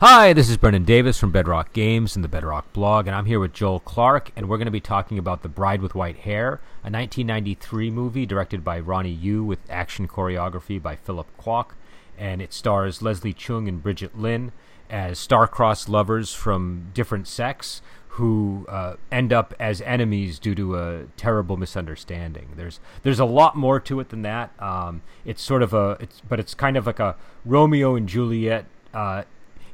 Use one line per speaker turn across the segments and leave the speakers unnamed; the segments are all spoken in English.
Hi, this is Brendan Davis from Bedrock Games and the Bedrock blog, and I'm here with Joel Clark, and we're going to be talking about The Bride with White Hair, a 1993 movie directed by Ronnie Yu with action choreography by Philip Kwok, and it stars Leslie Cheung and Brigitte Lin as star-crossed lovers from different sects who uh, end up as enemies due to a terrible misunderstanding. There's there's a lot more to it than that. Um, it's sort of a it's but it's kind of like a Romeo and Juliet uh,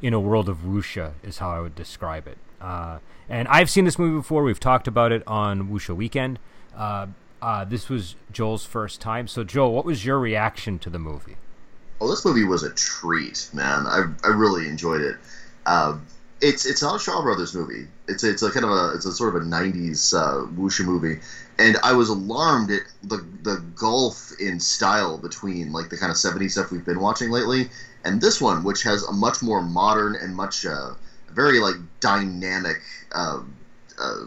in a world of wuxia is how I would describe it. Uh, and I've seen this movie before. We've talked about it on Wuxia Weekend. Uh, uh, this was Joel's first time. So, Joel, what was your reaction to the movie?
Oh, this movie was a treat, man. I, I really enjoyed it. Uh, it's it's not a Shaw Brothers movie. It's it's a kind of a it's a sort of a '90s uh, wuxia movie, and I was alarmed at the the gulf in style between like the kind of '70s stuff we've been watching lately and this one, which has a much more modern and much uh, very like dynamic uh, uh,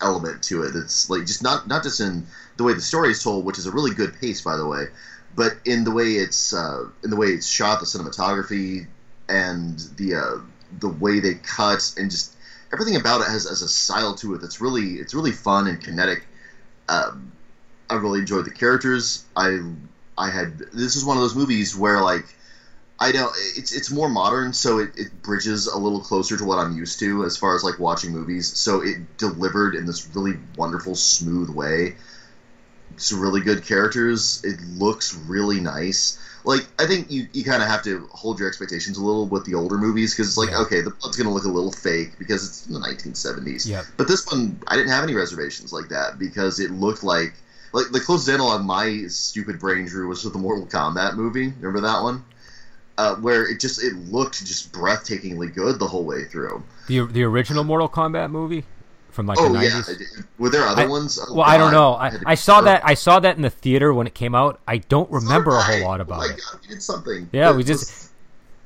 element to it. It's like just not not just in the way the story is told, which is a really good pace, by the way, but in the way it's uh, in the way it's shot, the cinematography, and the uh, the way they cut, and just everything about it has, has a style to it that's really it's really fun and kinetic. Um, I really enjoyed the characters. I I had this is one of those movies where like I know it's it's more modern, so it, it bridges a little closer to what I'm used to as far as like watching movies. So it delivered in this really wonderful, smooth way. It's really good characters. It looks really nice. Like I think you, you kind of have to hold your expectations a little with the older movies because it's like yeah. okay, the blood's gonna look a little fake because it's in the 1970s.
Yeah.
But this one, I didn't have any reservations like that because it looked like like the closest analog my stupid brain drew was with the Mortal Kombat movie. Remember that one? Uh, where it just it looked just breathtakingly good the whole way through.
The the original Mortal Kombat movie from like
oh,
the 90s.
Yeah. Were there other I, ones?
Oh, well, God. I don't know. I, I saw that I saw that in the theater when it came out. I don't remember a whole lot about
oh
it.
God, we did something.
Yeah, we just.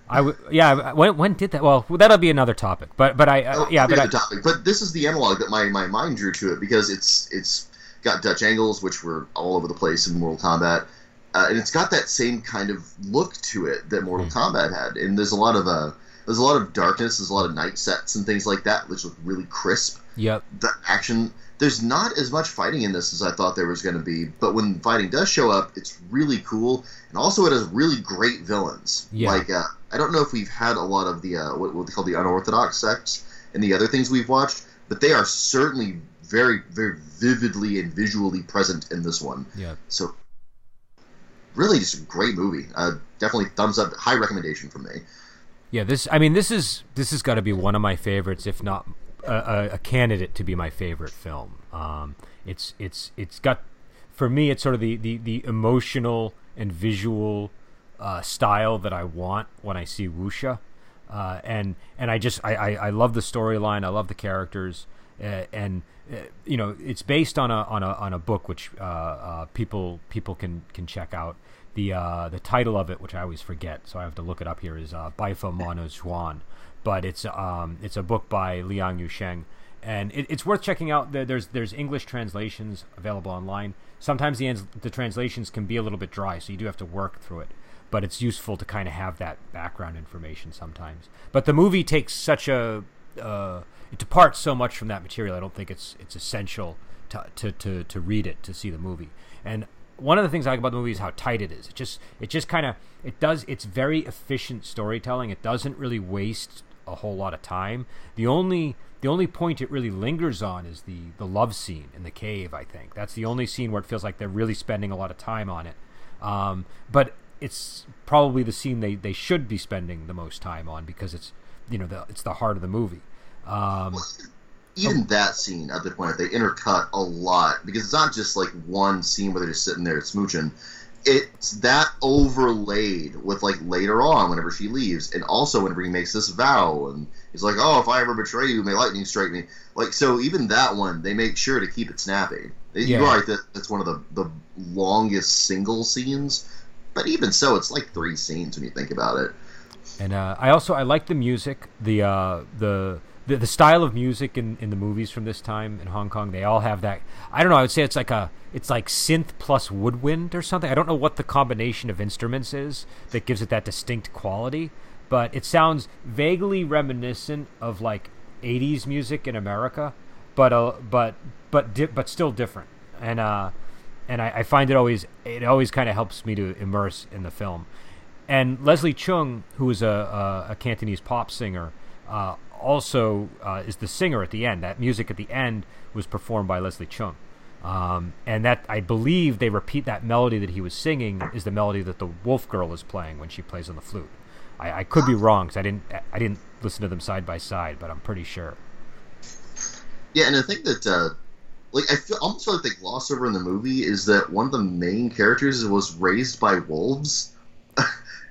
I w- yeah. When when did that? Well, that'll be another topic. But but I uh, yeah. But I,
topic. But this is the analog that my, my mind drew to it because it's it's got Dutch angles which were all over the place in Mortal Kombat uh, and it's got that same kind of look to it that Mortal mm. Kombat had. And there's a lot of uh, there's a lot of darkness, there's a lot of night sets and things like that, which look really crisp.
Yep.
The action. There's not as much fighting in this as I thought there was going to be, but when fighting does show up, it's really cool, and also it has really great villains.
Yeah.
Like uh, I don't know if we've had a lot of the uh, what, what they call the unorthodox sects and the other things we've watched, but they are certainly very very vividly and visually present in this one.
Yeah.
So really just a great movie. Uh, definitely thumbs up, high recommendation from me.
Yeah, this. I mean, this is this has got to be one of my favorites, if not a, a, candidate to be my favorite film. Um, it's it's it's got for me, it's sort of the the, the emotional and visual uh, style that I want when I see wuxia. Uh, and and I just I, I, I love the storyline. I love the characters, uh, and uh, you know it's based on a on a on a book which uh, uh, people people can can check out the uh, the title of it, which I always forget, so I have to look it up here, is uh, Baifa Monü Zhuan. But it's um, it's a book by Liang Yusheng, and it, it's worth checking out. There's there's English translations available online. Sometimes the the translations can be a little bit dry, so you do have to work through it. But it's useful to kind of have that background information sometimes. But the movie takes such a uh, it departs so much from that material. I don't think it's it's essential to, to, to, to read it to see the movie. And one of the things I like about the movie is how tight it is. It just it just kind of it does it's very efficient storytelling. It doesn't really waste a whole lot of time. The only the only point it really lingers on is the the love scene in the cave. I think that's the only scene where it feels like they're really spending a lot of time on it. Um, but it's probably the scene they, they should be spending the most time on because it's you know the, it's the heart of the movie. Um,
even that scene at the point they intercut a lot because it's not just like one scene where they're just sitting there smooching. It's that overlaid with like later on whenever she leaves and also whenever he makes this vow and he's like oh if i ever betray you may lightning strike me. Like so even that one they make sure to keep it snappy. Yeah. you're right that that's one of the the longest single scenes but even so it's like three scenes when you think about it.
And uh, i also i like the music the uh the the, the style of music in, in the movies from this time in Hong Kong, they all have that. I don't know. I would say it's like a it's like synth plus woodwind or something. I don't know what the combination of instruments is that gives it that distinct quality, but it sounds vaguely reminiscent of like 80s music in America, but uh, but but di- but still different. And uh, and I, I find it always it always kind of helps me to immerse in the film. And Leslie Cheung, who is a, a, a Cantonese pop singer, uh, also uh, is the singer at the end. That music at the end was performed by Leslie Cheung. Um, and that I believe they repeat that melody that he was singing is the melody that the Wolf Girl is playing when she plays on the flute. I, I could be wrong because I didn't I didn't listen to them side by side, but I'm pretty sure.
Yeah, and I think that uh, like I feel almost feel like they gloss over in the movie is that one of the main characters was raised by wolves.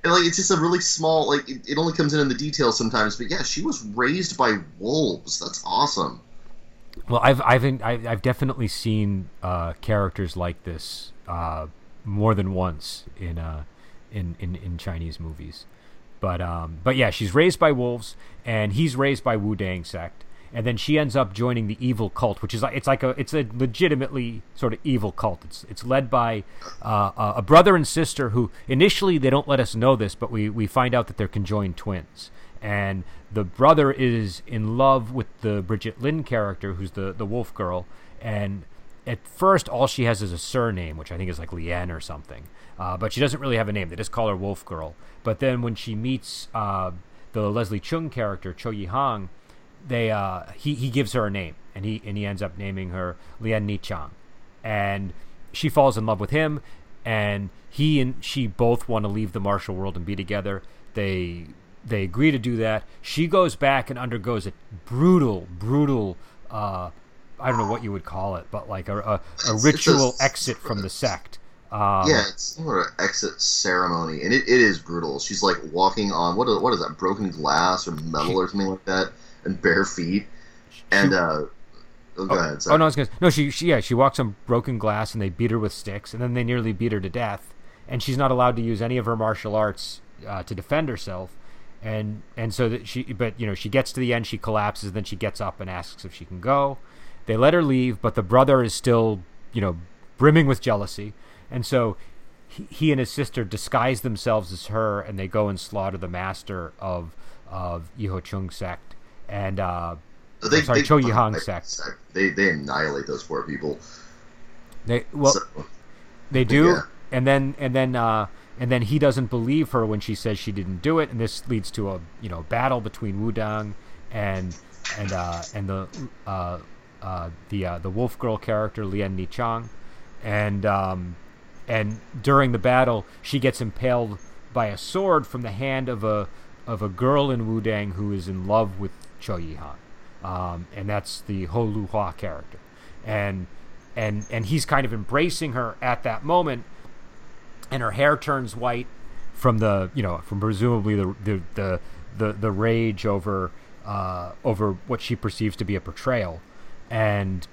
and like it's just a really small like it, it only comes in in the details sometimes, but yeah, she was raised by wolves. That's awesome.
Well, I've I've I've definitely seen uh, characters like this uh, more than once in, uh, in in in Chinese movies, but um, but yeah, she's raised by wolves, and he's raised by Wu Dang sect, and then she ends up joining the evil cult, which is like it's like a it's a legitimately sort of evil cult. It's it's led by uh, a brother and sister who initially they don't let us know this, but we we find out that they're conjoined twins, and the brother is in love with the Brigitte Lin character, who's the the wolf girl, and at first all she has is a surname, which I think is like Lien or something, uh, but she doesn't really have a name. They just call her Wolf Girl. But then when she meets uh, the Leslie Cheung character, Cho Yi Hang, they uh, he he gives her a name, and he and he ends up naming her Lien Ni Chang, and she falls in love with him, and he and she both want to leave the martial world and be together. They they agree to do that. She goes back and undergoes a brutal, brutal. Uh, I don't know what you would call it, but like a, a, a ritual a, exit from the sect.
Um, yeah, it's sort of an exit ceremony, and it, it is brutal. She's like walking on what what is that broken glass or metal she, or something like that, and bare feet. And she, uh, oh, go oh, ahead.
Sorry. Oh no, I was gonna, no. She, she yeah, she walks on broken glass, and they beat her with sticks, and then they nearly beat her to death, and she's not allowed to use any of her martial arts uh, to defend herself and and so that she but you know she gets to the end she collapses then she gets up and asks if she can go they let her leave but the brother is still you know brimming with jealousy and so he, he and his sister disguise themselves as her and they go and slaughter the master of of Yiho Chung sect and uh they, sorry, they, Cho Yihang sect.
They they annihilate those poor people.
They well, so, they do, yeah. and then and then uh, and then he doesn't believe her when she says she didn't do it, and this leads to a you know battle between Wu Dang and and uh, and the uh, uh, the uh, the wolf girl character Lien Ni Chang, and um, and during the battle she gets impaled by a sword from the hand of a of a girl in Wu Dang who is in love with Cho Yi Han, um, and that's the Ho Lu Hua character, and and and he's kind of embracing her at that moment and her hair turns white from the you know from presumably the the the the, the rage over uh, over what she perceives to be a portrayal, and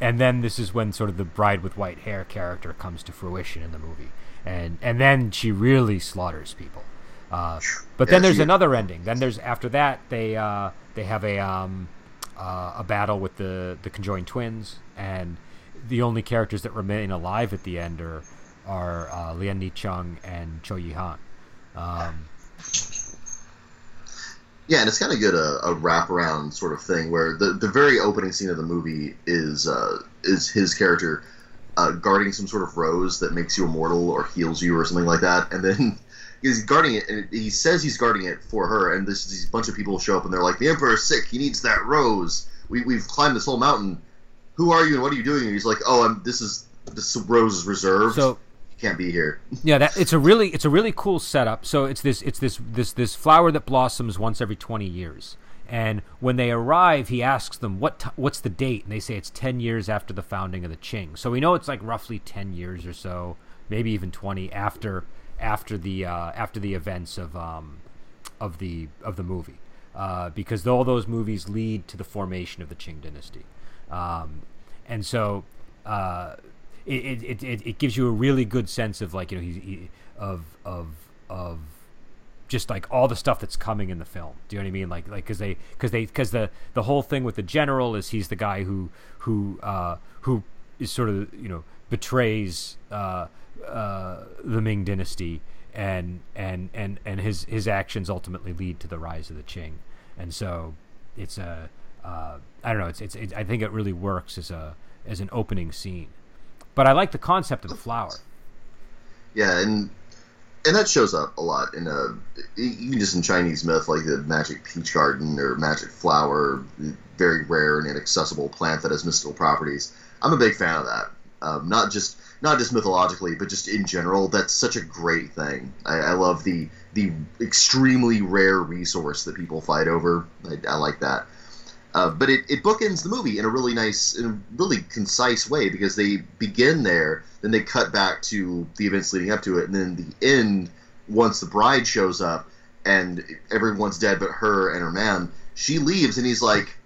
and then this is when sort of the bride with white hair character comes to fruition in the movie, and and then she really slaughters people. Uh, but then there's another ending. Then there's after that they uh, they have a um, uh, a battle with the the conjoined twins, and the only characters that remain alive at the end are are uh, Lien Ni Chung and Cho Yi Han. Um,
yeah, and it's kind of good a, a wraparound sort of thing where the, the very opening scene of the movie is uh, is his character uh, guarding some sort of rose that makes you immortal or heals you or something like that, and then he's guarding it, and he says he's guarding it for her, and this these bunch of people show up and they're like, "The Emperor's sick. He needs that rose. We, we've climbed this whole mountain. Who are you and what are you doing?" And he's like, "Oh, I'm. This is this rose is reserved."
So you
can't be here.
yeah, that it's a really it's a really cool setup. So it's this it's this this this flower that blossoms once every twenty years. And when they arrive, he asks them what t- what's the date, and they say it's ten years after the founding of the Qing. So we know it's like roughly ten years or so, maybe even twenty after after the uh, after the events of um, of the of the movie, uh, because all those movies lead to the formation of the Qing dynasty, um, and so uh, it, it, it, it gives you a really good sense of like you know he, he, of of of just like all the stuff that's coming in the film. Do you know what I mean? Like like because they because they because the the whole thing with the general is he's the guy who who uh, who is sort of you know betrays uh, uh, the Ming Dynasty and and and and his his actions ultimately lead to the rise of the Qing, and so it's a uh, I don't know it's, it's it's I think it really works as a as an opening scene, but I like the concept of the flower.
Yeah, and and that shows up a lot in a even just in Chinese myth, like the magic peach garden or magic flower, very rare and inaccessible plant that has mystical properties. I'm a big fan of that. Um, not just not just mythologically, but just in general. That's such a great thing. I, I love the the extremely rare resource that people fight over. I, I like that. Uh, but it, it bookends the movie in a really nice, in a really concise way because they begin there, then they cut back to the events leading up to it, and then the end, once the bride shows up and everyone's dead but her and her man, she leaves, and he's like,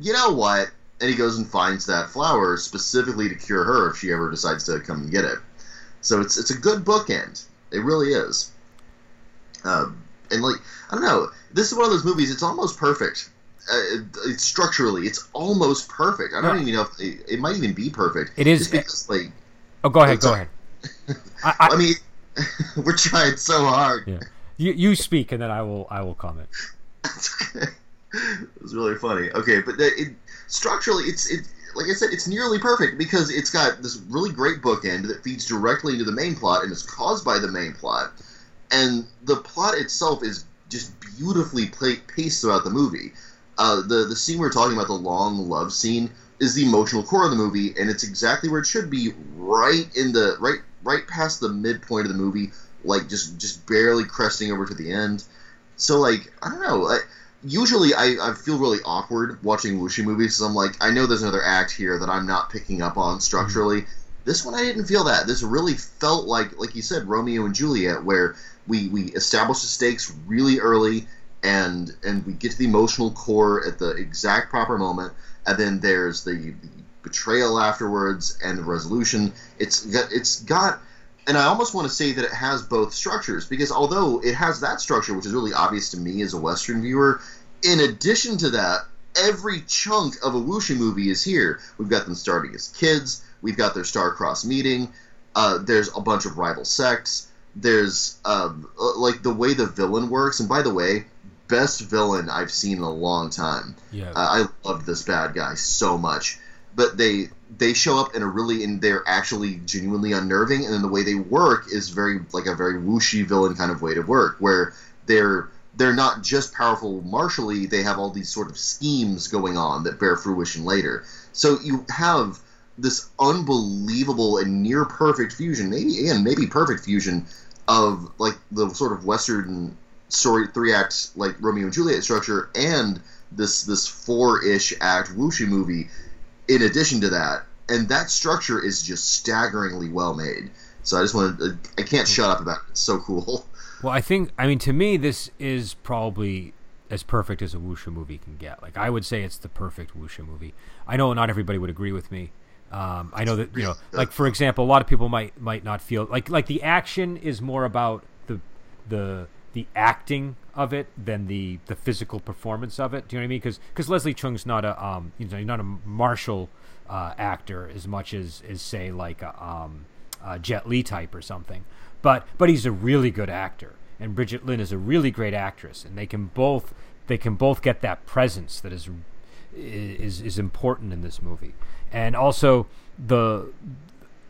you know what? And he goes and finds that flower specifically to cure her if she ever decides to come and get it. So it's it's a good bookend. It really is. Um, and like I don't know, this is one of those movies. It's almost perfect uh, it's structurally, it's almost perfect. I don't even know if it, it, might even be perfect.
It is
because like.
Oh, go ahead. Go ahead.
I, I, I, mean, we're trying so hard.
Yeah. You you speak and then I will I will comment.
okay. It was really funny. Okay, but it, structurally, it's it like I said, it's nearly perfect because it's got this really great bookend that feeds directly into the main plot and is caused by the main plot, and the plot itself is just beautifully paced throughout the movie uh, the the scene we are talking about, the long love scene, is the emotional core of the movie, and it's exactly where it should be, right in the right right past the midpoint of the movie, like just just barely cresting over to the end. So like I don't know. I, usually I, I feel really awkward watching wuxia movies because I'm like I know there's another act here that I'm not picking up on structurally. Mm-hmm. This one I didn't feel that. This really felt like like you said Romeo and Juliet where we we establish the stakes really early and and we get to the emotional core at the exact proper moment, and then there's the, the betrayal afterwards and the resolution. It's got it's got and I almost want to say that it has both structures because although it has that structure, which is really obvious to me as a Western viewer, in addition to that, every chunk of a wuxia movie is here. We've got them starting as kids. We've got their star-crossed meeting. Uh, there's a bunch of rival sects. There's um, like the way the villain works. And by the way, best villain I've seen in a long time.
Yeah,
uh, I love this bad guy so much. But they they show up in a really and they're actually genuinely unnerving, and then the way they work is very like a very wuxia villain kind of way to work, where they're they're not just powerful martially; they have all these sort of schemes going on that bear fruition later. So you have this unbelievable and near perfect fusion, maybe again maybe perfect fusion of like the sort of Western story three act like Romeo and Juliet structure and this this four ish act wuxia movie in addition to that, and that structure is just staggeringly well made. So I just want to I can't shut up about it. It's so cool.
Well, I think I mean to me this is probably as perfect as a wuxia movie can get. Like I would say it's the perfect wuxia movie. I know not everybody would agree with me. Um, I know that you know, like for example, a lot of people might might not feel like like the action is more about the the the acting of it than the the physical performance of it. Do you know what I mean? Because because Leslie Cheung's not a um you know not a martial uh, actor as much as as say like a, um, a Jet Li type or something. But but he's a really good actor, and Brigitte Lin is a really great actress, and they can both they can both get that presence that is is is important in this movie, and also the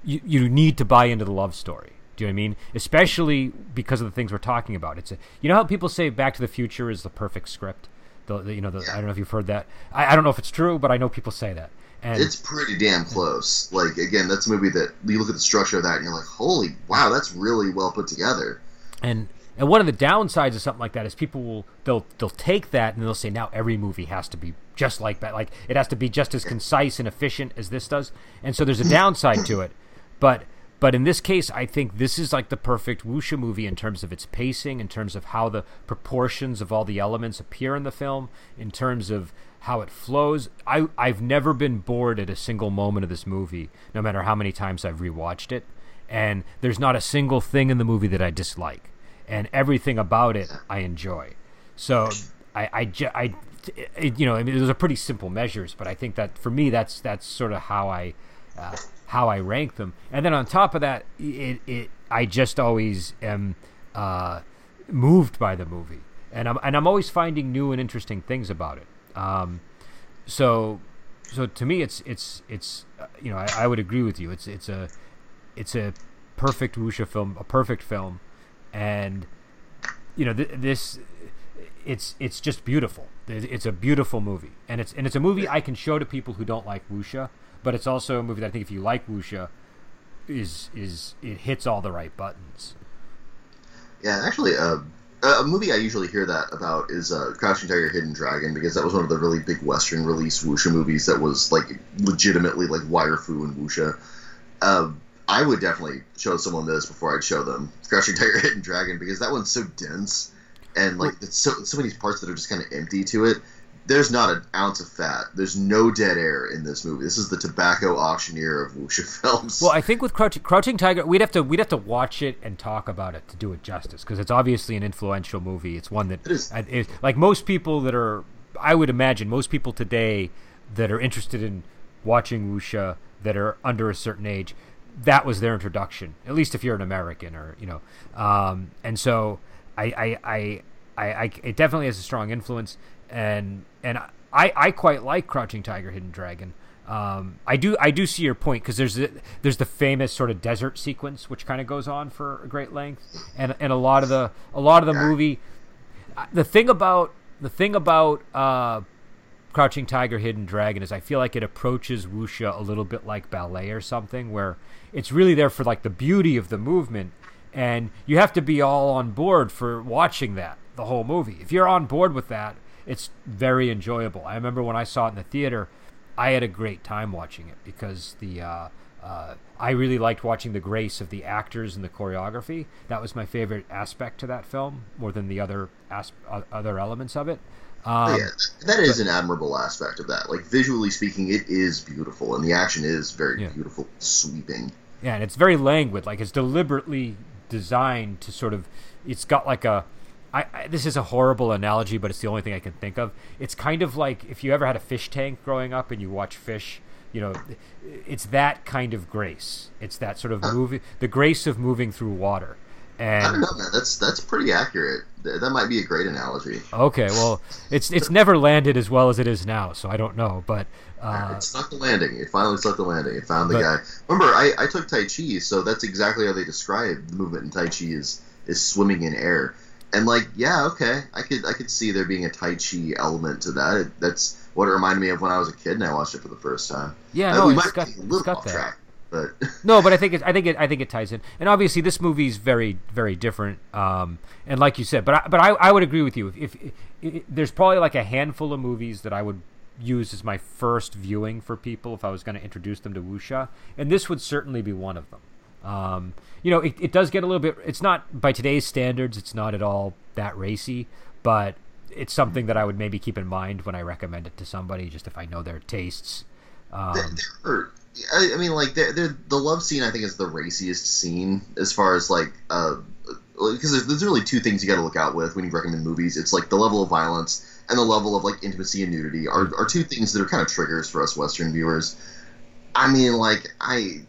you you need to buy into the love story do you know what I mean? Especially because of the things we're talking about. It's a, you know how people say Back to the Future is the perfect script. The, the you know the. I don't know if you've heard that. I, I don't know if it's true, but I know people say that. And
it's pretty damn close. Like again, that's a movie that you look at the structure of that and you're like, holy wow, that's really well put together.
And and one of the downsides of something like that is people will they'll they'll take that and they'll say now every movie has to be just like that. Like it has to be just as concise and efficient as this does. And so there's a downside to it. But but in this case, I think this is like the perfect wuxia movie in terms of its pacing, in terms of how the proportions of all the elements appear in the film, in terms of how it flows. I, I've never been bored at a single moment of this movie, no matter how many times I've rewatched it. And there's not a single thing in the movie that I dislike. And everything about it I enjoy. So I, I, I it, you know, I mean, those are pretty simple measures, but I think that for me, that's that's sort of how I uh, how I rank them. And then on top of that, it, it I just always am uh, moved by the movie, and I'm and I'm always finding new and interesting things about it. Um, so so to me, it's it's it's uh, you know I, I would agree with you. It's it's a it's a perfect wuxia film, a perfect film, and you know th- this it's it's just beautiful. It's a beautiful movie, and it's and it's a movie I can show to people who don't like wuxia, but it's also a movie that I think if you like wuxia, is is it hits all the right buttons.
Yeah, actually, uh, a movie I usually hear that about is uh, Crouching Tiger, Hidden Dragon because that was one of the really big Western release wuxia movies that was like legitimately like wire fu and wuxia. Uh, I would definitely show someone this before I'd show them Crouching Tiger, Hidden Dragon because that one's so dense and like it's so so many parts that are just kind of empty to it. There's not an ounce of fat. There's no dead air in this movie. This is the tobacco auctioneer of wuxia films.
Well, I think with Crouching, Crouching Tiger, we'd have to we'd have to watch it and talk about it to do it justice because it's obviously an influential movie. It's one that
It is.
it- like most people that are, I would imagine most people today that are interested in watching wuxia that are under a certain age, that was their introduction. At least if you're an American or you know, um, and so I I, I I I it definitely has a strong influence and and I I quite like Crouching Tiger, Hidden Dragon. Um, I do I do see your point because there's the, there's the famous sort of desert sequence which kind of goes on for a great length, and and a lot of the a lot of the movie. The thing about the thing about uh, Crouching Tiger, Hidden Dragon is I feel like it approaches wuxia a little bit like ballet or something, where it's really there for like the beauty of the movement, and you have to be all on board for watching that the whole movie. If you're on board with that, it's very enjoyable. I remember when I saw it in the theater, I had a great time watching it because the uh, uh, I really liked watching the grace of the actors and the choreography. That was my favorite aspect to that film, more than the other as- other elements of it. Um,
yeah, that is an admirable aspect of that. Like visually speaking, it is beautiful, and the action is very
Yeah.
beautiful, sweeping.
Yeah, and it's very languid. Like it's deliberately designed to sort of. It's got like a. I, I, this is a horrible analogy, but it's the only thing I can think of. It's kind of like if you ever had a fish tank growing up and you watch fish. You know, it's that kind of grace. It's that sort of moving, the grace of moving through water.
I don't know, man. That's that's pretty accurate. Th- That might be a great analogy.
okay, well, it's it's never landed as well as it is now, so I don't know. But uh,
it stuck the landing. It finally stuck the landing. It found the
But-
guy. Remember, I, I took Tai Chi, so that's exactly how they describe the movement in Tai Chi is is swimming in air. And like, yeah, okay, I could I could see there being a Tai Chi element to that. It, that's what it reminded me of when I was a kid and I watched it for the first time.
yeah,
Uh,
no, it's got it's got
off
that.
track, but
No, but I think it, I think it, I think it ties in, and obviously this movie's very, very different. Um, and like you said, but I, but I, I would agree with you. If, if, if, there's probably like a handful of movies that I would use as my first viewing for people if I was going to introduce them to wuxia, and this would certainly be one of them. Um, you know, it, it does get a little bit. It's not by today's standards. It's not at all that racy, but it's something that I would maybe keep in mind when I recommend it to somebody, just if I know their tastes. Um,
are- I, I mean, like, they're, they're, the love scene I think is the raciest scene as far as like, uh, because there's, there's really two things you got to look out with when you recommend movies. It's like the level of violence and the level of like intimacy and nudity are, are two things that are kind of triggers for us Western viewers. I mean, like, I,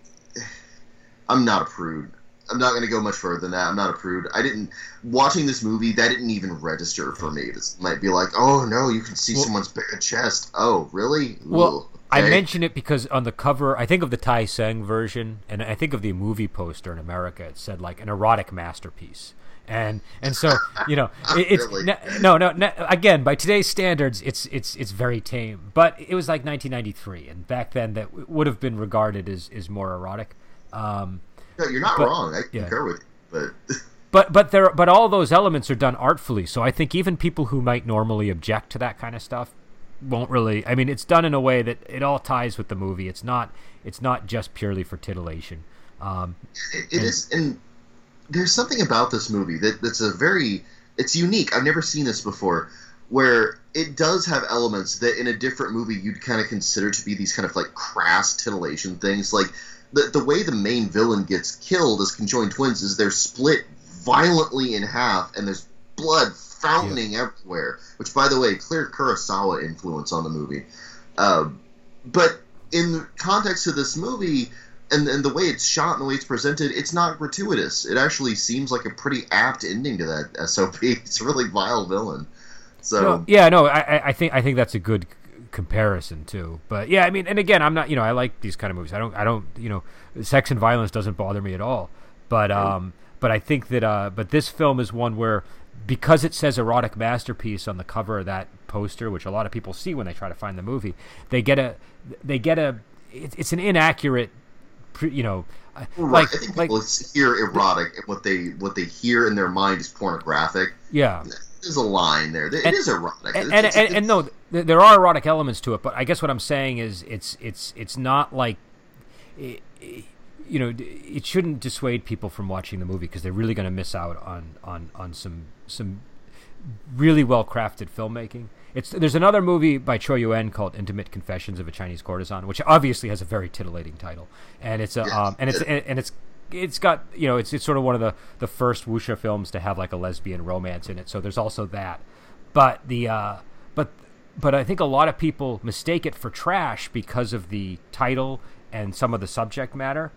I'm not a prude. I'm not going to go much further than that. I'm not a prude. I didn't watching this movie. That didn't even register for me. This might be like, oh no, you can see
Well-
someone's bare chest. Oh, really?
Well,
Ooh,
I mention it because on the cover, I think of the Tai Seng version, and I think of the movie poster in America. It said like an erotic masterpiece, and and so you know it, it's
Really?
no, no no again by today's standards, it's it's it's very tame. But it was like 1993, and back then that would have been regarded as is more erotic. Um,
No, you're not
But-
wrong. I
yeah.
concur with you, but
but but there but all those elements are done artfully. So I think even people who might normally object to that kind of stuff won't really. I mean, it's done in a way that it all ties with the movie. It's not it's not just purely for titillation. Um,
it, it is. And there's something about this movie that that's a very it's unique. I've never seen this before, where it does have elements that in a different movie you'd kind of consider to be these kind of like crass titillation things. Like the the way the main villain gets killed as conjoined twins is they're split violently in half, and there's blood fountaining everywhere. Which, by the way, clear Kurosawa influence on the movie. Um, but in the context of this movie, and and the way it's shot and the way it's presented, it's not gratuitous. It actually seems like a pretty apt ending to that SOP. It's a really vile villain. So
no, yeah, no, I, I think I think that's a good comparison too. But yeah, I mean, and again, I'm not, you know, I like these kind of movies. I don't, I don't, you know, sex and violence doesn't bother me at all. But um, but I think that uh, but this film is one where because it says erotic masterpiece on the cover of that poster, which a lot of people see when they try to find the movie, they get a they get a it's an inaccurate, you know,
uh, right. like I think people hear erotic and what they what they hear in their mind is pornographic.
Yeah.
There's a line there. It
and,
is erotic.
And, and, and, and, no, there are erotic elements to it, but I guess what I'm saying is it's it's it's not like. It, you know, it shouldn't dissuade people from watching the movie because they're really going to miss out on, on, on some some really well crafted filmmaking. It's there's another movie by Chor Yuen called Intimate Confessions of a Chinese Courtesan, which obviously has a very titillating title, and it's a um, and it's and it's it's got you know it's it's sort of one of the the first wuxia films to have like a lesbian romance in it. So there's also that, but the uh, but but I think a lot of people mistake it for trash because of the title and some of the subject matter.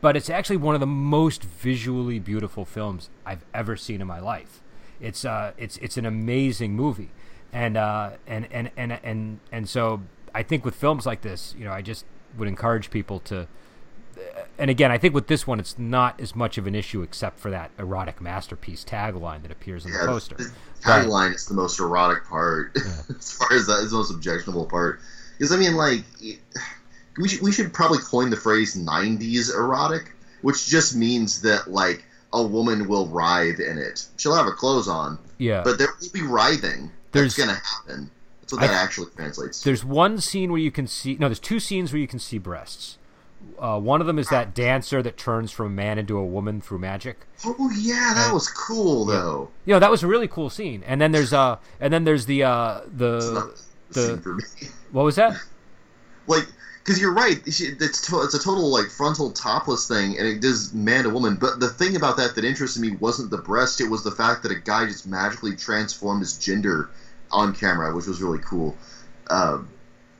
But it's actually one of the most visually beautiful films I've ever seen in my life. It's uh, it's it's an amazing movie, and uh, and and and and and so I think with films like this, you know, I just would encourage people to. And again, I think with this one, it's not as much of an issue, except for that erotic masterpiece tagline that appears in yeah, the poster. The
tagline but, is the most erotic part, yeah. as far as that is the most objectionable part. Because I mean, like, we should, we should probably coin the phrase '90s erotic, which just means that like a woman will writhe in it. She'll have her clothes on.
Yeah.
But there will be writhing. There's, That's going to happen. That's what that I, actually translates.
There's one scene where you can see. No, there's two scenes where you can see breasts. Uh, one of them is that dancer that turns from a man into a woman through magic.
Oh yeah, that and, was cool though.
Yeah, you know, that was a really cool scene. And then there's uh, and then there's the uh, the the. What was that?
Like because you're right. It's to, it's a total like frontal topless thing, and it does man to woman. But the thing about that that interested me wasn't the breast; it was the fact that a guy just magically transformed his gender on camera, which was really cool. Um,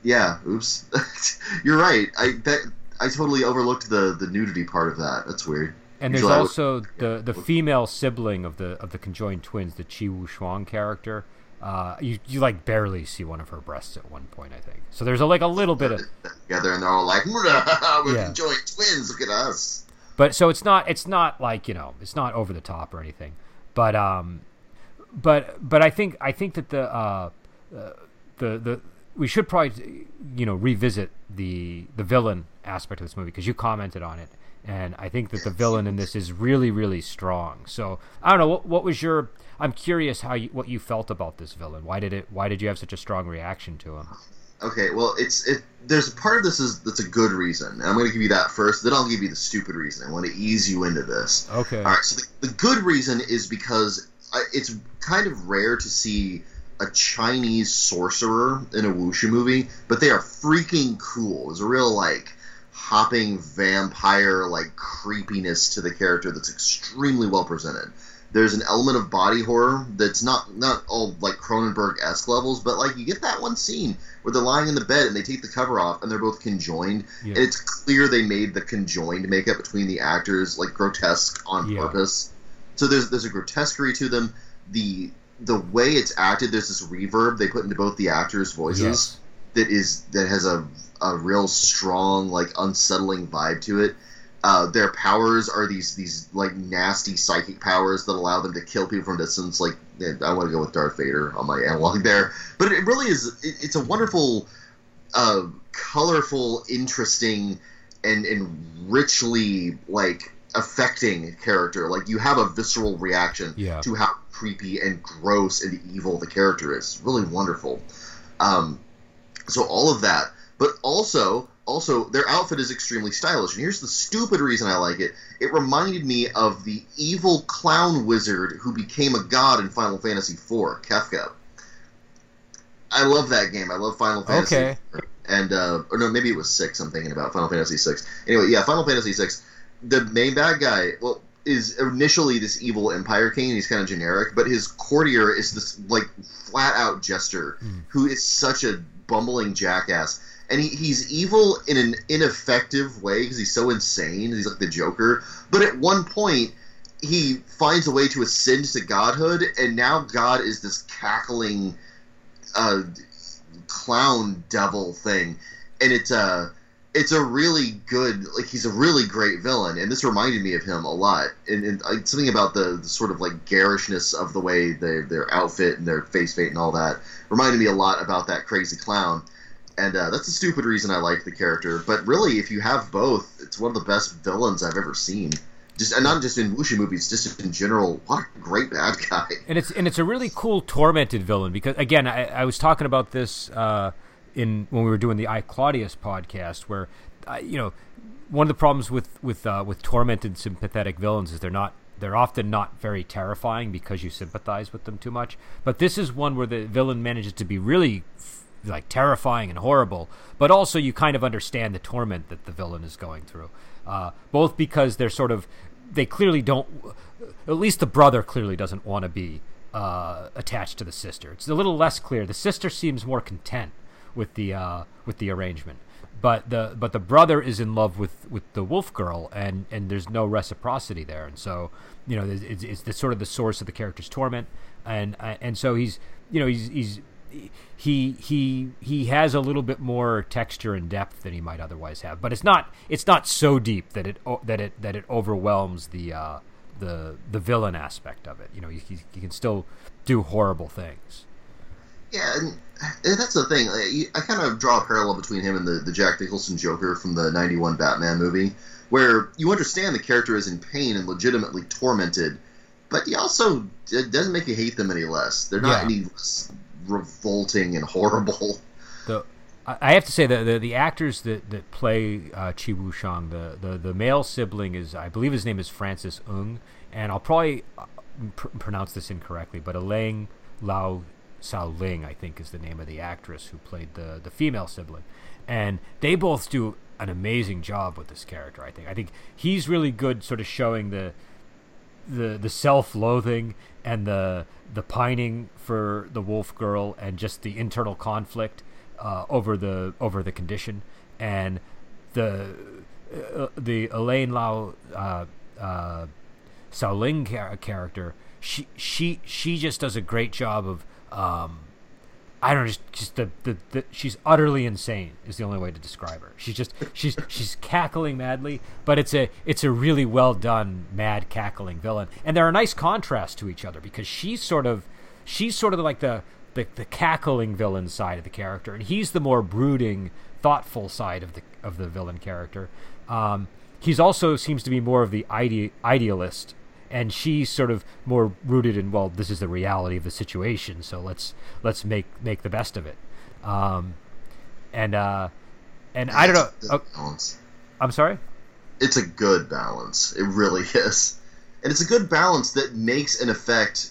yeah, oops. you're right. I that I totally overlooked the the nudity part of that. That's weird.
And there's also the the female sibling of the of the conjoined twins, the Qi Shuang character uh, you you like barely see one of her breasts at one point, I think. So there's a, like a little bit of
together, and they're all like, "We're yeah. joint twins. Look at us."
But so it's not it's not like you know it's not over the top or anything, but um, but but I think I think that the uh, uh the the we should probably you know revisit the the villain aspect of this movie because you commented on it and I think that the villain in this is really really strong. So I don't know what what was your I'm curious how you, what you felt about this villain. Why did it? Why did you have such a strong reaction to him?
Okay, well, it's it. There's a part of this is that's a good reason, and I'm going to give you that first. Then I'll give you the stupid reason. I want to ease you into this.
Okay. All
right. So the, the good reason is because uh, it's kind of rare to see a Chinese sorcerer in a wuxia movie, but they are freaking cool. There's a real like hopping vampire like creepiness to the character that's extremely well presented there's an element of body horror that's not not all like Cronenberg esque levels, but like you get that one scene where they're lying in the bed and they take the cover off and they're both conjoined, yeah. and it's clear they made the conjoined makeup between the actors like grotesque on yeah. purpose. So there's there's a grotesquerie to them. The the way it's acted, there's this reverb they put into both the actors' voices yes. that is that has a a real strong like unsettling vibe to it uh, their powers are these these like nasty psychic powers that allow them to kill people from distance. Like I want to go with Darth Vader on my analog there, but it really is. It, it's a wonderful, uh, colorful, interesting, and and richly like affecting character. Like you have a visceral reaction
yeah.
to how creepy and gross and evil the character is. Really wonderful. Um, so all of that, but also also their outfit is extremely stylish. And here's the stupid reason i like it. It reminded me of the evil clown wizard who became a god in final fantasy iv kefka. I love that game. I love final fantasy
okay.
and uh or no maybe it was six i'm thinking about final fantasy six. Anyway yeah final fantasy six. The main bad guy well is initially this evil empire king and he's kind of generic but his courtier is this like flat out jester mm. who is such a bumbling jackass and he, he's evil in an ineffective way because he's so insane. He's like the Joker, but at one point he finds a way to ascend to godhood, and now God is this cackling, uh, clown devil thing, and it's uh it's a really good like he's a really great villain and this reminded me of him a lot. And, and something about the, the, sort of like garishness of the way they, their outfit and their face paint and all that reminded me a lot about that crazy clown and uh, that's a stupid reason i like the character but really if you have both it's one of the best villains i've ever seen. Just and not just in wuxia movies just in general. What a great bad guy.
And it's and it's a really cool tormented villain because again i, I was talking about this uh, in when we were doing the I Claudius podcast, where uh, you know one of the problems with with uh, with tormented sympathetic villains is they're not they're often not very terrifying because you sympathize with them too much. But this is one where the villain manages to be really like terrifying and horrible, but also you kind of understand the torment that the villain is going through. Uh, both because they're sort of they clearly don't. At least the brother clearly doesn't want to be uh, attached to the sister. It's a little less clear. The sister seems more content with the uh, with the arrangement. But the but the brother is in love with, with the wolf girl, and, and there's no reciprocity there, and so you know it's, it's the sort of the source of the character's torment, and and so he's you know he's he's he he he has a little bit more texture and depth than he might otherwise have, but it's not it's not so deep that it that it that it overwhelms the uh, the the villain aspect of it. You know, he, he can still do horrible things.
Yeah, and, that's the thing. I, I kind of draw a parallel between him and the, the Jack Nicholson Joker from the 91 Batman movie, where you understand the character is in pain and legitimately tormented, but he also it doesn't make you hate them any less. They're not yeah. any less revolting and horrible.
The, I have to say the, the actors that, that play uh, Chi Wuxiang, the, the, the male sibling is, I believe his name is Francis Ng, and I'll probably uh, pr- pronounce this incorrectly, but Elaine Lau Sao Ling, I think, is the name of the actress who played the the female sibling, and they both do an amazing job with this character. I think. I think he's really good, sort of showing the the the self-loathing and the the pining for the wolf girl and just the internal conflict uh, over the over the condition. And the uh, the Elaine Lau uh, uh, character she she she just does a great job of um, I don't know, just, just the, the, the, she's utterly insane is the only way to describe her. She's just she's she's cackling madly, but it's a it's a really well done mad cackling villain, and they're a nice contrast to each other because she's sort of she's sort of like the the, the cackling villain side of the character, and he's the more brooding, thoughtful side of the of the villain character. Um, he's also seems to be more of the ide- idealist and she's sort of more rooted in well, this is the reality of the situation, so let's let's make make the best of it. Um, and uh, and I don't know. Oh, balance. I'm sorry.
It's a good balance. It really is, and it's a good balance that makes an effect.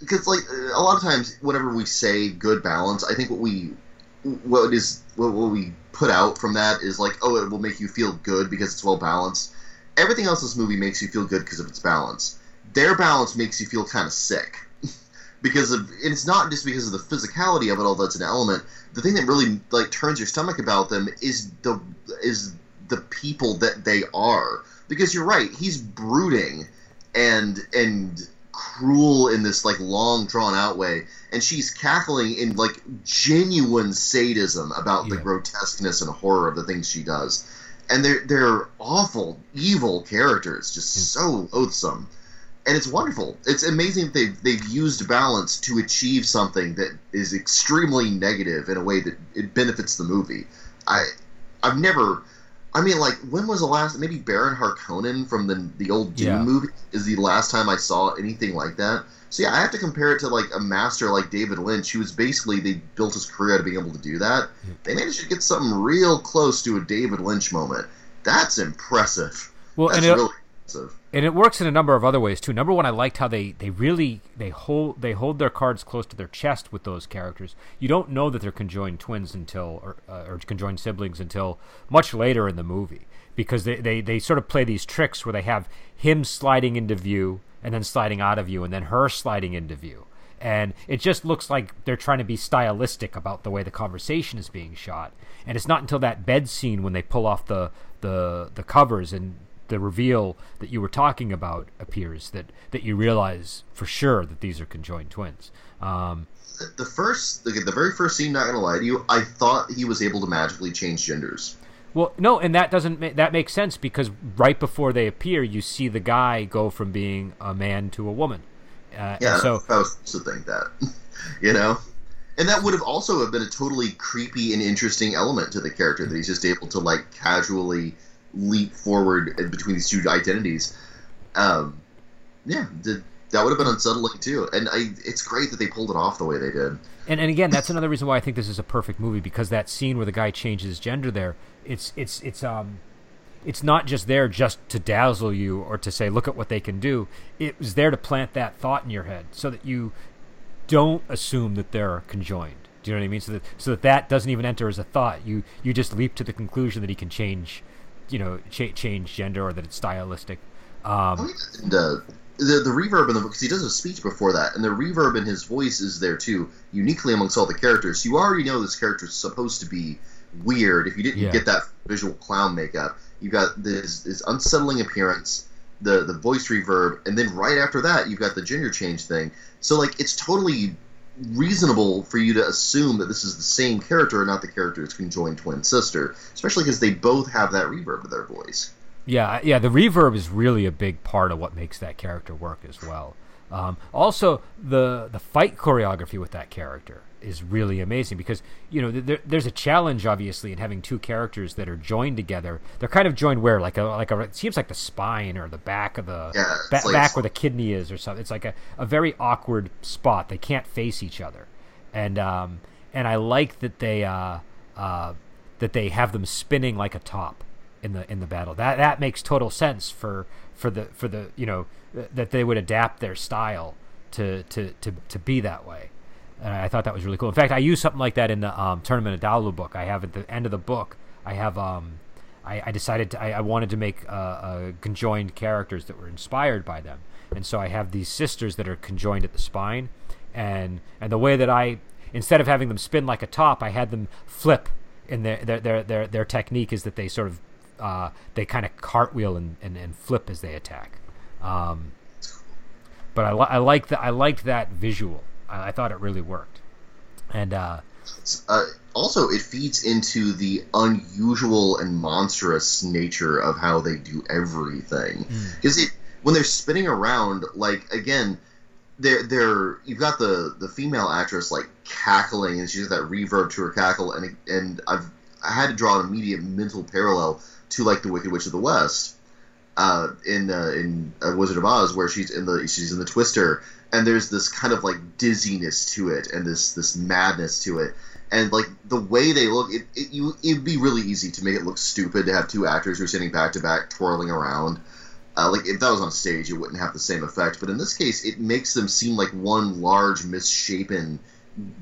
Because like a lot of times, whenever we say good balance, I think what we what is what, what we put out from that is like, oh, it will make you feel good because it's well balanced everything else in this movie makes you feel good because of its balance. Their balance makes you feel kind of sick because of it's not just because of the physicality of it all that's an element. The thing that really like turns your stomach about them is the is the people that they are. Because you're right, he's brooding and and cruel in this like long drawn out way and she's cackling in like genuine sadism about yeah. the grotesqueness and horror of the things she does and they're they're awful, evil characters, just hmm. so loathsome. And it's wonderful. It's amazing that they've they've used balance to achieve something that is extremely negative in a way that it benefits the movie. I I've never I mean, like, when was the last? Maybe Baron Harkonnen from the the old Dune yeah. movie is the last time I saw anything like that. So yeah, I have to compare it to like a master like David Lynch, who was basically they built his career out of being able to do that. They managed to get something real close to a David Lynch moment. That's impressive. Well, That's
and it, really impressive. And it works in a number of other ways too. Number one, I liked how they, they really they hold they hold their cards close to their chest with those characters. You don't know that they're conjoined twins until or, uh, or conjoined siblings until much later in the movie because they, they, they sort of play these tricks where they have him sliding into view and then sliding out of view, and then her sliding into view. and it just looks like they're trying to be stylistic about the way the conversation is being shot. And it's not until that bed scene when they pull off the the the covers and the reveal that you were talking about appears that that you realize for sure that these are conjoined twins. Um,
the first, the, the very first scene, not gonna lie to you, I thought he was able to magically change genders.
Well, no, and that doesn't ma- that makes sense because right before they appear, you see the guy go from being a man to a woman. Uh,
yeah,
so
I was to think that, you know, and that would have also have been a totally creepy and interesting element to the character that he's just able to like casually leap forward between these two identities. Um, yeah, the, that would have been unsettling too. And I, it's great that they pulled it off the way they did.
And and again, that's another reason why I think this is a perfect movie because that scene where the guy changes his gender there, it's it's it's um it's not just there just to dazzle you or to say look at what they can do. It was there to plant that thought in your head so that you don't assume that they're conjoined. Do you know what I mean? So that so that that doesn't even enter as a thought. You you just leap to the conclusion that he can change, you know, cha- change gender or that it's stylistic. Um,
and, uh, the the reverb in the because he does a speech before that, and the reverb in his voice is there too, uniquely amongst all the characters. You already know this character is supposed to be weird. If you didn't
Yeah.
get that visual clown makeup, you've got this this unsettling appearance, the the voice reverb, and then right after that, you've got the gender change thing. So like, it's totally reasonable for you to assume that this is the same character and not the character's conjoined twin sister, especially because they both have that reverb to their voice.
Yeah, yeah, the reverb is really a big part of what makes that character work as well. Um, also, the the fight choreography with that character is really amazing because you know there, there's a challenge obviously in having two characters that are joined together. They're kind of joined where like a like a it seems like the spine or the back of the
Yeah,
ba-
like-
back where the kidney is or something. It's like a, a very awkward spot. They can't face each other, and um, and I like that they uh, uh, that they have them spinning like a top in the in the battle. That that makes total sense for for the for the you know that they would adapt their style to to to, to be that way. And I thought that was really cool. In fact, I use something like that in the um, Tournament of Dalu book. I have at the end of the book, I have um, I, I decided to, I, I wanted to make uh, uh, conjoined characters that were inspired by them, and so I have these sisters that are conjoined at the spine, and and the way that I instead of having them spin like a top, I had them flip. And their their their their, their technique is that they sort of uh, they kind of cartwheel and, and, and flip as they attack. Um, but I, li- I like that I liked that visual. I, I thought it really worked. And uh,
Uh, also, it feeds into the unusual and monstrous nature of how they do everything. Because it when they're spinning around, like again, they're they're you've got the the female actress like cackling, and she's got that reverb to her cackle, and and I've I had to draw an immediate mental parallel to like the Wicked Witch of the West. Uh, in uh, in uh, Wizard of Oz, where she's in the she's in the Twister, and there's this kind of like dizziness to it, and this this madness to it, and like the way they look, it, it you it'd be really easy to make it look stupid to have two actors who are sitting back to back twirling around. Uh, like if that was on stage, it wouldn't have the same effect. But in this case, it makes them seem like one large, misshapen,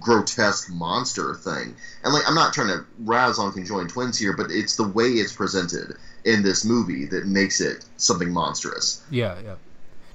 grotesque monster thing. And like I'm not trying to razz on conjoined twins here, but it's the way it's presented in this movie that makes it something monstrous.
yeah, yeah.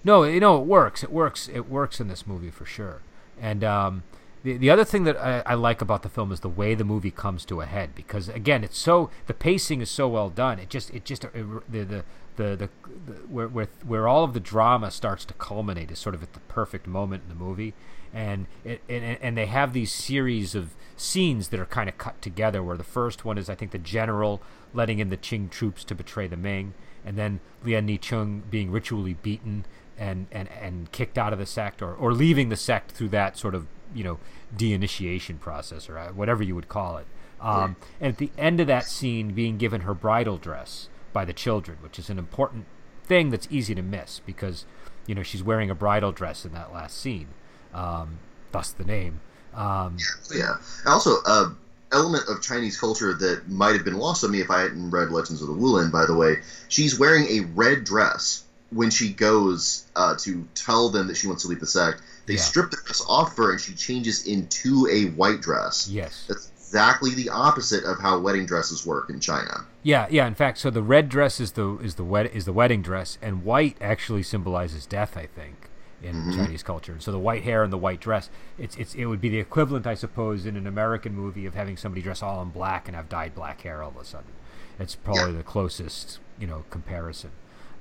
No, you know it works. It works. It works in this movie for sure. And um, the the other thing that I, I like about the film is the way the movie comes to a head because again, it's so the pacing is so well done. It just it just it, the, the the the the where where where all of the drama starts to culminate is sort of at the perfect moment in the movie. And it, and and they have these series of scenes that are kind of cut together. Where the first one is, I think, the general letting in the Qing troops to betray the Ming, and then Lian Nicheng being ritually beaten and, and, and kicked out of the sect or, or leaving the sect through that sort of you know de-initiation process or uh, whatever you would call it um, and at the end of that scene being given her bridal dress by the children which is an important thing that's easy to miss because you know she's wearing a bridal dress in that last scene um, thus the name um,
Yeah. Also, a element of Chinese culture that might have been lost on me if I hadn't read Legends of the Wulin. By the way, she's wearing a red dress when she goes uh, to tell them that she wants to leave the sect. They
Yeah.
strip the dress off her, and she changes into a white dress.
yes
That's exactly the opposite of how wedding dresses work in China.
Yeah, yeah. In fact, so the red dress is the is the wed- is the wedding dress, and white actually symbolizes death. I think in mm-hmm. Chinese culture. And so the white hair and the white dress, it's it's it would be the equivalent, I suppose, in an American movie of having somebody dress all in black and have dyed black hair all of a sudden. It's probably yeah. the closest you know comparison.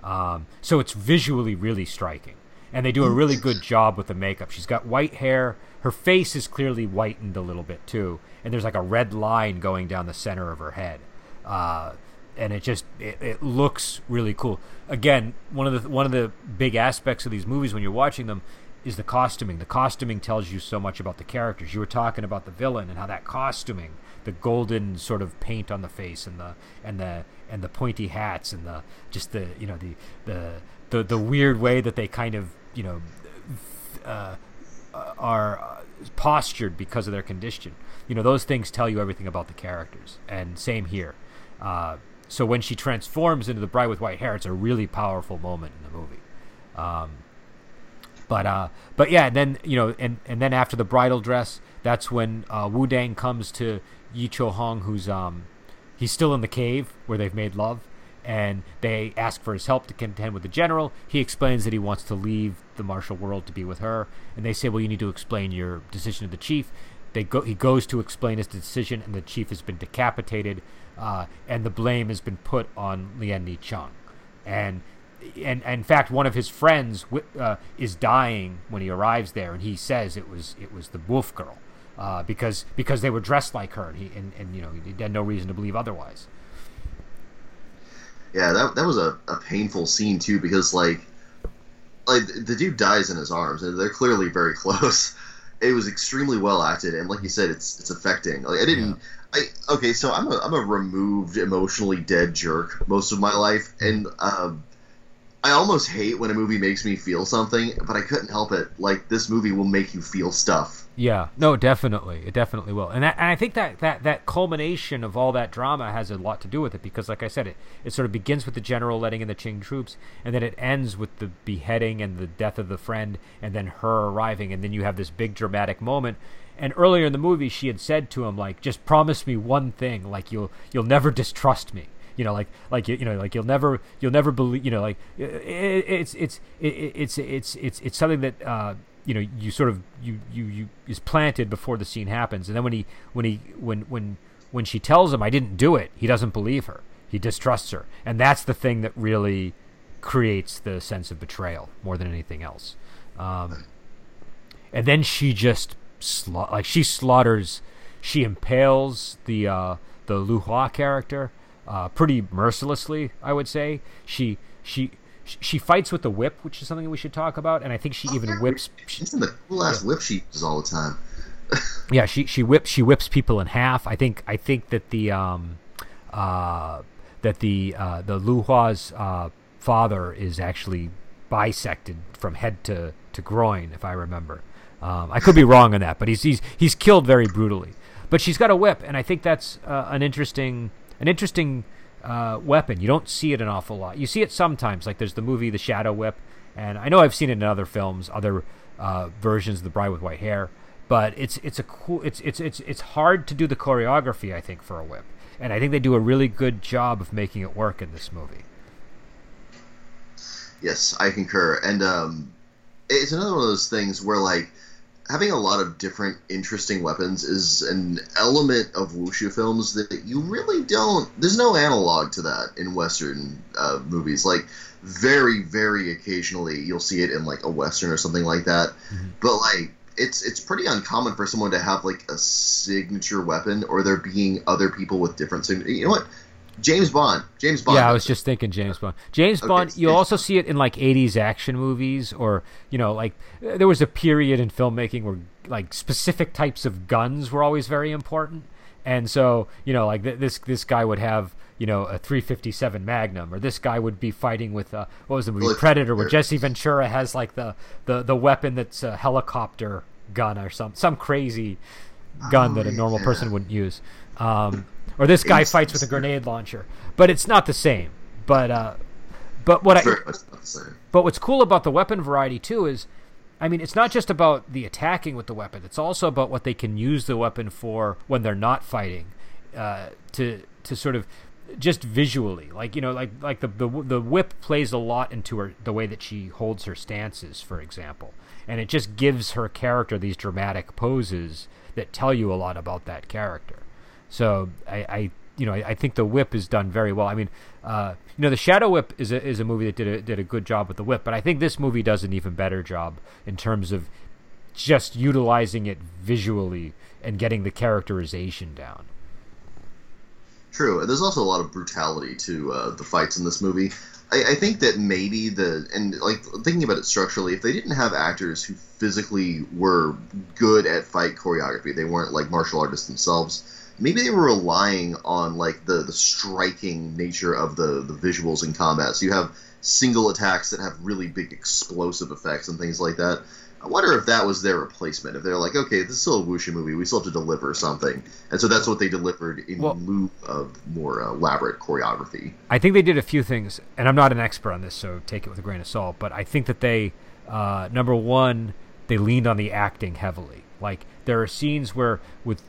Um, so it's visually really striking, and they do a really good job with the makeup. She's got white hair. Her face is clearly whitened a little bit too, and there's like a red line going down the center of her head. Uh, and it just it, it, looks really cool. Again, one of the one of the big aspects of these movies when you're watching them is the costuming. The costuming tells you so much about the characters. You were talking about the villain and how that costuming, the golden sort of paint on the face and the and the and the pointy hats and the just the you know the the the, the weird way that they kind of you know uh, are postured because of their condition. You know those things tell you everything about the characters. And same here. Uh, so when she transforms into the bride with white hair, it's a really powerful moment in the movie. Um, but uh, but yeah, and then you know, and and then after the bridal dress, that's when uh, Wu Dang comes to Yi Cho Hong, who's um, he's still in the cave where they've made love, and they ask for his help to contend with the general. He explains that he wants to leave the martial world to be with her, and they say, "Well, you need to explain your decision to the chief." They go. He goes to explain his decision, and the chief has been decapitated, uh, and the blame has been put on Lien Ni Chung, and. And, and in fact, one of his friends uh, is dying when he arrives there, and he says it was it was the wolf girl, uh, because because they were dressed like her, and he and, and you know he had no reason to believe otherwise.
Yeah, that that was a, a painful scene too, because like like the dude dies in his arms, and they're clearly very close it was extremely well acted, and like you said, it's it's affecting. Like I didn't. Yeah. I okay, so I'm a I'm a removed, emotionally dead jerk most of my life, and um, I almost hate when a movie makes me feel something, but I couldn't help it. Like this movie will make you feel stuff.
Yeah, no, definitely, it definitely will, and, that, and I think that, that that culmination of all that drama has a lot to do with it because, like I said, it it sort of begins with the general letting in the Qing troops, and then it ends with the beheading and the death of the friend, and then her arriving, and then you have this big dramatic moment. And earlier in the movie, she had said to him, like, "Just promise me one thing, like you'll you'll never distrust me." you know like like you know like you'll never you'll never believe you know like it, it's it's it, it's it's it's it's something that uh you know you sort of you you you is planted before the scene happens. And then when he when he when when when she tells him I didn't do it he doesn't believe her. He distrusts her. And that's the thing that really creates the sense of betrayal more than anything else. Um, and then she just sla- like she slaughters she impales the uh, the Lu Hua character uh, pretty mercilessly, I would say. She she she fights with the whip, which is something we should talk about, and I think she oh, even whips.
She's in the cool ass yeah. whip she uses all the time.
yeah, she she whips she whips people in half. I think I think that the um uh that the uh, the Lu Hua's uh, father is actually bisected from head to, to groin, if I remember. Um, I could be wrong on that, but he's he's he's killed very brutally. But she's got a whip, and I think that's uh, an interesting an interesting uh, weapon. You don't see it an awful lot. You see it sometimes, like there's the movie The Shadow Whip, and I know I've seen it in other films, other uh, versions of The Bride with White Hair. But it's it's a cool it's it's it's it's hard to do the choreography I think for a whip, and I think they do a really good job of making it work in this movie.
Yes, I concur, and um, it's another one of those things where like having a lot of different interesting weapons is an element of wushu films that you really don't there's no analog to that in western uh, movies. Like very very occasionally you'll see it in like a western or something like that. Mm-hmm. but like it's it's pretty uncommon for someone to have like a signature weapon or there being other people with different you know what James Bond. James Bond.
Yeah, I was just thinking James Bond. James okay, Bond. You also see it in like '80s action movies, or you know, like there was a period in filmmaking where like specific types of guns were always very important, and so you know, like th- this this guy would have you know a 357 Magnum, or this guy would be fighting with uh, what was the movie Predator, where Jesse Ventura has like the the the weapon that's a helicopter gun or some some crazy gun oh, that a normal yeah. person wouldn't use. Um, or this guy fights with a grenade launcher, but it's not the same. But uh, but what I but what's cool about the weapon variety too is, I mean, it's not just about the attacking with the weapon. It's also about what they can use the weapon for when they're not fighting, uh, to to sort of just visually, like you know, like like the the the whip plays a lot into her the way that she holds her stances, for example, and it just gives her character these dramatic poses that tell you a lot about that character. So I, I you know, I, I, think the whip is done very well. I mean, uh, you know, the Shadow Whip is a, is a movie that did a, did a good job with the whip, but I think this movie does an even better job in terms of just utilizing it visually and getting the characterization down.
True, there's also a lot of brutality to uh, the fights in this movie. I, I, think that maybe the and like thinking about it structurally, if they didn't have actors who physically were good at fight choreography, they weren't like martial artists themselves maybe they were relying on like the the striking nature of the the visuals in combat. So you have single attacks that have really big explosive effects and things like that. I wonder if that was their replacement. If they're like, okay, this is still a wuxia movie, we still have to deliver something, and so that's what they delivered in well, lieu of more uh, elaborate choreography.
I think they did a few things, and I'm not an expert on this, so take it with a grain of salt. But I think that they, uh, number one, they leaned on the acting heavily. Like there are scenes where with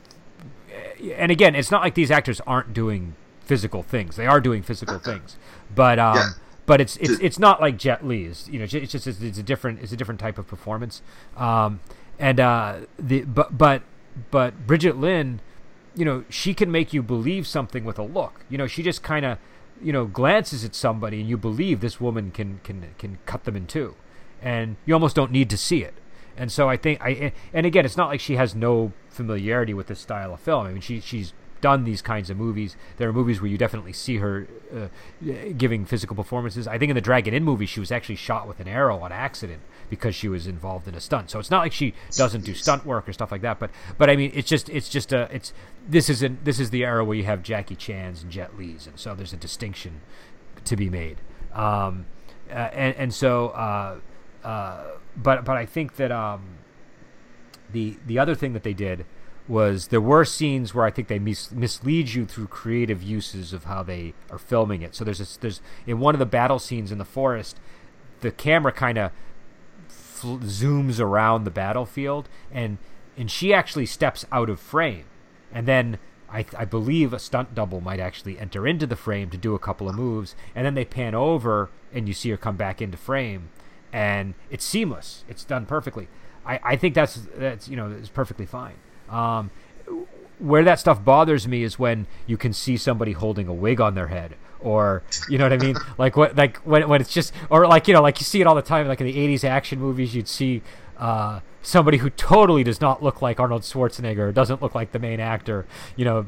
and again, it's not like these actors aren't doing physical things. They are doing physical things, but um, yeah. but it's it's it's not like Jet Li's. You know, it's just it's a different it's a different type of performance. Um, and uh, the but but but Brigitte Lin, you know, she can make you believe something with a look. You know, she just kind of you know glances at somebody and you believe this woman can can can cut them in two, and you almost don't need to see it. And so I think I and again, it's not like she has no familiarity with this style of film. I mean, she she's done these kinds of movies. There are movies where you definitely see her uh, giving physical performances. I think in the Dragon Inn movie, she was actually shot with an arrow on accident because she was involved in a stunt. So it's not like she doesn't do stunt work or stuff like that. But but I mean, it's just it's just a it's this isn't this is the era where you have Jackie Chan's and Jet Li's, and so there's a distinction to be made. Um, uh, and and so. Uh, uh but but I think that um, the the other thing that they did was there were scenes where I think they mis- mislead you through creative uses of how they are filming it. So there's a, there's in one of the battle scenes in the forest, the camera kind of fl- zooms around the battlefield, and and she actually steps out of frame, and then I, I believe a stunt double might actually enter into the frame to do a couple of moves, and then they pan over and you see her come back into frame, and it's seamless. It's done perfectly. I, I think that's that's you know is perfectly fine. Um, where that stuff bothers me is when you can see somebody holding a wig on their head or you know what I mean like what like when, when it's just or like you know like you see it all the time like in the 80s action movies you'd see uh, somebody who totally does not look like Arnold Schwarzenegger or doesn't look like the main actor you know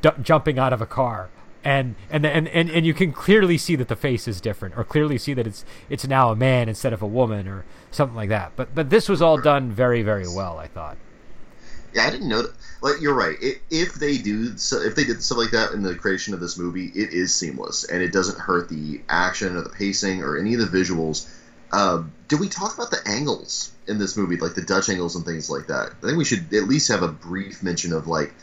d- jumping out of a car and and, and and and you can clearly see that the face is different or clearly see that it's it's now a man instead of a woman or something like that. But but this was all done very very well i thought.
Yeah i didn't know that. like you're right. If they do if they did stuff like that in the creation of this movie it is seamless and it doesn't hurt the action or the pacing or any of the visuals. Uh, did we talk about the angles in this movie like the dutch angles and things like that? I think we should at least have a brief mention of like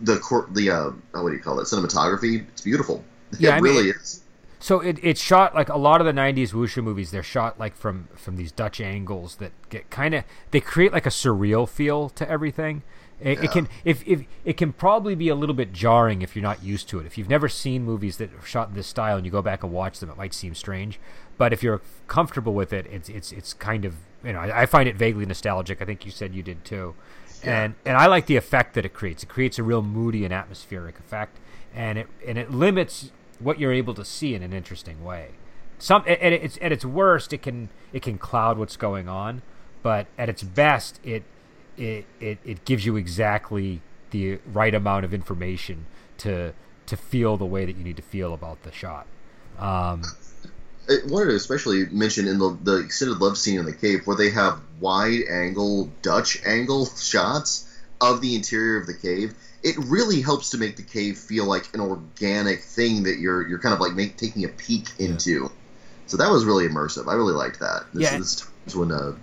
the court, the uh, oh, what do you call it? Cinematography. It's beautiful. Yeah, it I really mean, is.
So it, it's shot like a lot of the '90s wuxia movies. They're shot like from from these Dutch angles that get kind of they create like a surreal feel to everything. It, yeah. it, can if, if it can probably be a little bit jarring if you're not used to it. If you've never seen movies that are shot in this style and you go back and watch them, it might seem strange. But if you're comfortable with it, it's it's it's kind of you know I, I find it vaguely nostalgic. I think you said you did too and and I like the effect that it creates. It creates a real moody and atmospheric effect, and it and it limits what you're able to see in an interesting way. Some at, its at its worst, it can it can cloud what's going on, but at its best, it it it, it gives you exactly the right amount of information to to feel the way that you need to feel about the shot. Um,
I wanted to especially mention in the, the extended love scene in the cave where they have wide angle Dutch angle shots of the interior of the cave. It really helps to make the cave feel like an organic thing that you're you're kind of like make, taking a peek into. So that was really immersive. I really liked that. This, yeah. This times when uh,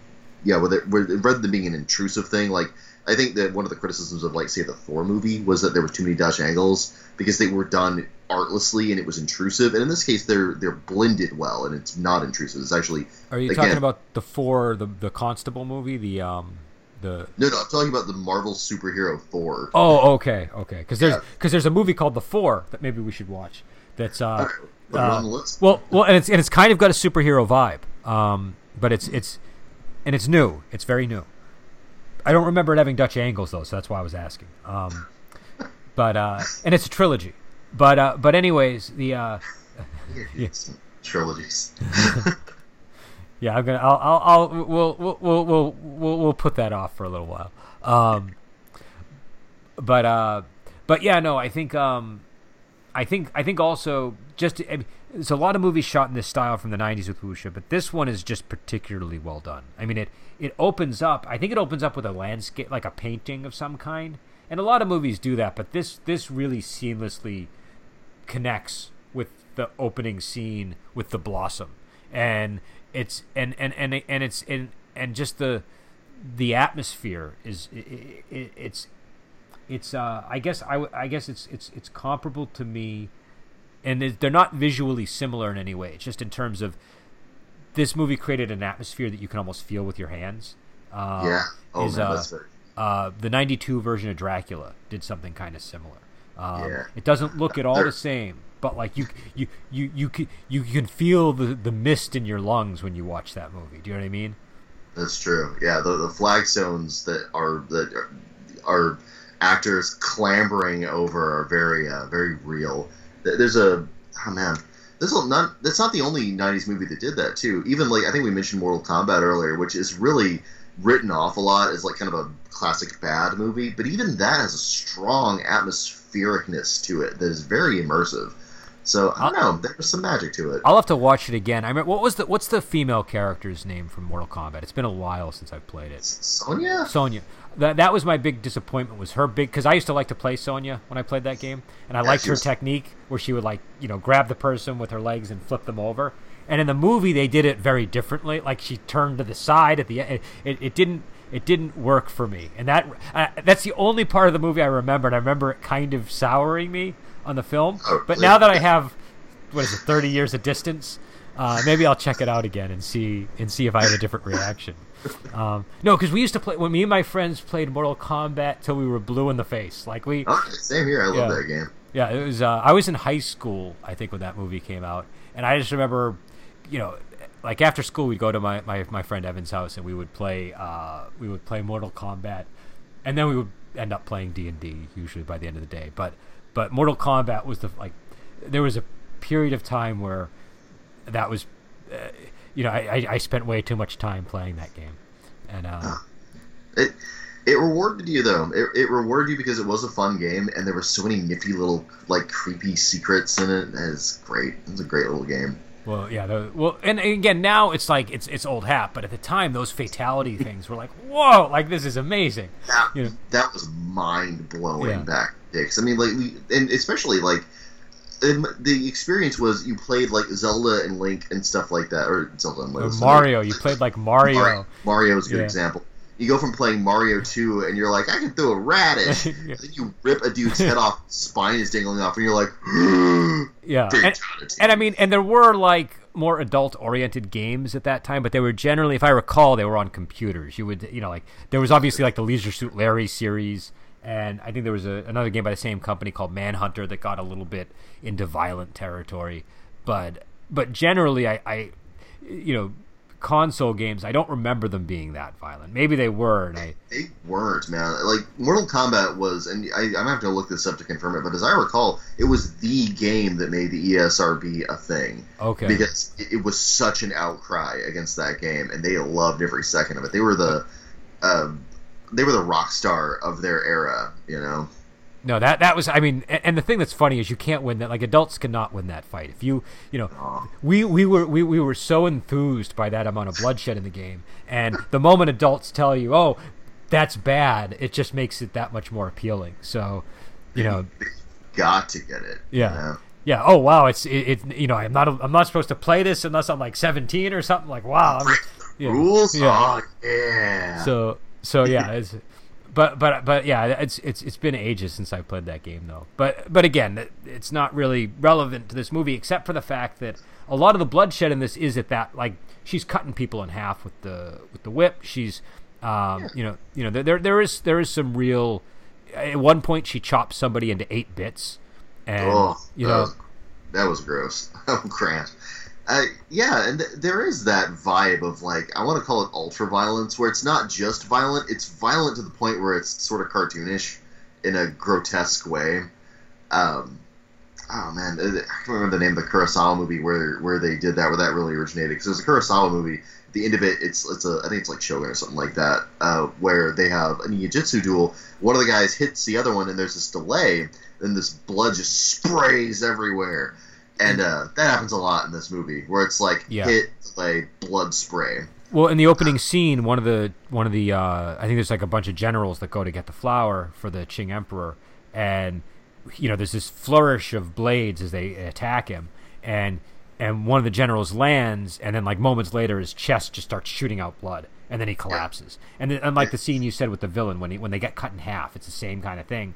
yeah, where, where rather than being an intrusive thing, like I think that one of the criticisms of like say the Thor movie was that there were too many Dutch angles because they were done artlessly and it was intrusive. And in this case, they're they're blended well and it's not intrusive. It's actually.
Are you again, talking about the four the the Constable movie, the um the?
No, no, I'm talking about the Marvel superhero Thor.
Oh, okay, okay. Because there's because yeah. there's a movie called The Four that maybe we should watch That's uh,
it
uh,
on the list.
well, well, and it's and it's kind of got a superhero vibe. Um, but it's it's and it's new. It's very new. I don't remember it having Dutch angles though, so that's why I was asking. Um, but uh, and it's a trilogy. But uh, but anyways, the uh, yeah.
Trilogies.
yeah, I'm gonna I'll I'll, I'll we'll, we'll we'll we'll we'll we'll put that off for a little while. Um, but uh, but yeah, no, I think um, I think I think also just I mean, there's a lot of movies shot in this style from the '90s with wuxia, but this one is just particularly well done. I mean, it it opens up. I think it opens up with a landscape, like a painting of some kind, and a lot of movies do that. But this this really seamlessly connects with the opening scene with the blossom, and it's and and and and it's and and just the the atmosphere is it, it, it's it's uh I guess i i guess it's it's it's comparable to me and they're not visually similar in any way it's just in terms of this movie created an atmosphere that you can almost feel with your hands uh,
yeah. Oh
is,
man,
uh,
that's
uh, the 92 version of Dracula did something kind of similar. Um,
Yeah.
It doesn't look at all the same, but like you you you you can, you can feel the, the mist in your lungs when you watch that movie. Do you know what I mean?
That's true. Yeah, the the flagstones that are that are, are actors clambering over are very uh, very real. There's a oh man, this will not that's not the only '90s movie that did that too. Even like I think we mentioned Mortal Kombat earlier, which is really written off a lot as like kind of a classic bad movie, but even that has a strong atmosphericness to it that is very immersive. So I don't know, there's some magic to it.
I'll have to watch it again. I mean, what was the what's the female character's name from Mortal Kombat? It's been a while since I've played it.
Sonya,
Sonya. That that was my big disappointment. Was her big because I used to like to play Sonya when I played that game, and I
Yeah,
liked her
was-
technique where she would like you know grab the person with her legs and flip them over. And in the movie, they did it very differently. Like she turned to the side at the end. It, it didn't it didn't work for me, and that uh, that's the only part of the movie I remember. And I remember it kind of souring me on the film.
Oh,
but now that I have what is it, thirty years of distance, uh, maybe I'll check it out again and see and see if I have a different reaction. Um, no, because we used to play when me and my friends played Mortal Kombat till we were blue in the face. Like we,
Okay, same here. I love
Yeah.
that game.
yeah, it was. Uh, I was in high school, I think, when that movie came out, and I just remember, you know, like after school we'd go to my my, my friend Evan's house and we would play uh, we would play Mortal Kombat, and then we would end up playing D and D usually by the end of the day. But but Mortal Kombat was the like there was a period of time where that was, uh, you know, I, I spent way too much time playing that game, and uh,
It it rewarded you though. It, it rewarded you because it was a fun game, and there were so many nifty little like creepy secrets in it. It's great. It's a great little game.
Well, yeah. The, well, and again, now it's like it's it's old hat, but at the time, those fatality things were like, whoa, like this is amazing.
That,
You know.
that was mind blowing
Yeah.
back dicks. I mean, like, we, and especially like. The experience was you played like Zelda and Link and stuff like that, or Zelda and Link.
Or Mario, you played like Mario.
Mario, Mario is a good
Yeah.
example. You go from playing Mario 2 and you're like, I can throw a radish.
Yeah.
and then you rip a dude's head off, spine is dangling off, and you're like,
Yeah, and, and I mean, and there were like more adult-oriented games at that time, but they were generally, if I recall, they were on computers. You would, you know, like there was obviously like the Leisure Suit Larry series, and I think there was a, another game by the same company called Manhunter that got a little bit into violent territory, but but generally, I, I you know, console games, I don't remember them being that violent. Maybe they were, and I
They weren't, man. Like Mortal Kombat was, and I, I'm gonna have to look this up to confirm it. But as I recall, it was the game that made the ESRB a thing
okay.
because it, it was such an outcry against that game, and they loved every second of it. They were the, um, they were the rock star of their era. You know,
No, that that was. I mean, and, and the thing that's funny is you can't win that. Like adults cannot win that fight. If you, you know, we we were we, we were so enthused by that amount of bloodshed in the game, and the moment adults tell you, "Oh, that's bad," it just makes it that much more appealing. So, you know,
got to get it.
Yeah.
You know?
yeah. Oh wow, it's it, it. You know, I'm not I'm not supposed to play this unless I'm like 17 or something. Like wow, I'm, yeah.
Rules.
Yeah.
Oh yeah.
So so yeah, it's, but but but yeah, it's it's it's been ages since I played that game though. But but again, it's not really relevant to this movie except for the fact that a lot of the bloodshed in this is at that like she's cutting people in half with the with the whip. She's um, you know you know there- there there is there is some real. At one point, she chops somebody into eight bits, and
oh,
you
that
know
was that was gross. Oh, Grant. Uh, yeah, and th- there is that vibe of like I want to call it ultra violence, where it's not just violent; it's violent to the point where it's sort of cartoonish in a grotesque way. Um, oh man, I can't remember the name of the Kurosawa movie where where they did that, where that really originated. Because there's a Kurosawa movie. At The end of it, it's it's a I think it's like Shogun or something like that, uh, where they have a ninjutsu duel. One of the guys hits the other one, and there's this delay, and this blood just sprays everywhere and uh, that happens a lot in this movie where it's like
Yeah.
hit like blood spray
Well, in the opening scene, one of the one of the uh, I think there's like a bunch of generals that go to get the flower for the Qing emperor, and you know there's this flourish of blades as they attack him, and and one of the generals lands, and then like moments later, his chest just starts shooting out blood, and then he collapses. And then, unlike the scene you said with the villain when he when they get cut in half, it's the same kind of thing.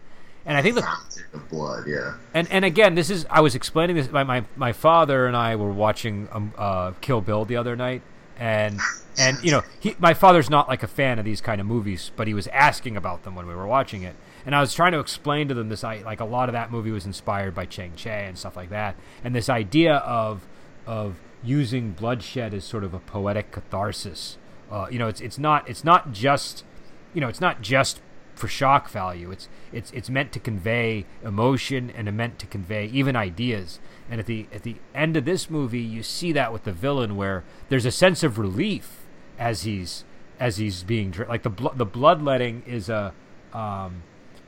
And I think the
fountain of blood yeah
and and again, this is I was explaining this. My my, my father and I were watching um, uh, Kill Bill the other night, and and you know he my father's not like a fan of these kind of movies, but he was asking about them when we were watching it, and I was trying to explain to them this I like a lot of that movie was inspired by Chang Cheh and stuff like that, and this idea of of using bloodshed as sort of a poetic catharsis. Uh, you know, it's it's not it's not just you know it's not just for shock value. It's it's it's meant to convey emotion and meant to convey even ideas. And at the at the end of this movie, you see that with the villain, where there's a sense of relief as he's as he's being like the blo- the bloodletting is a um,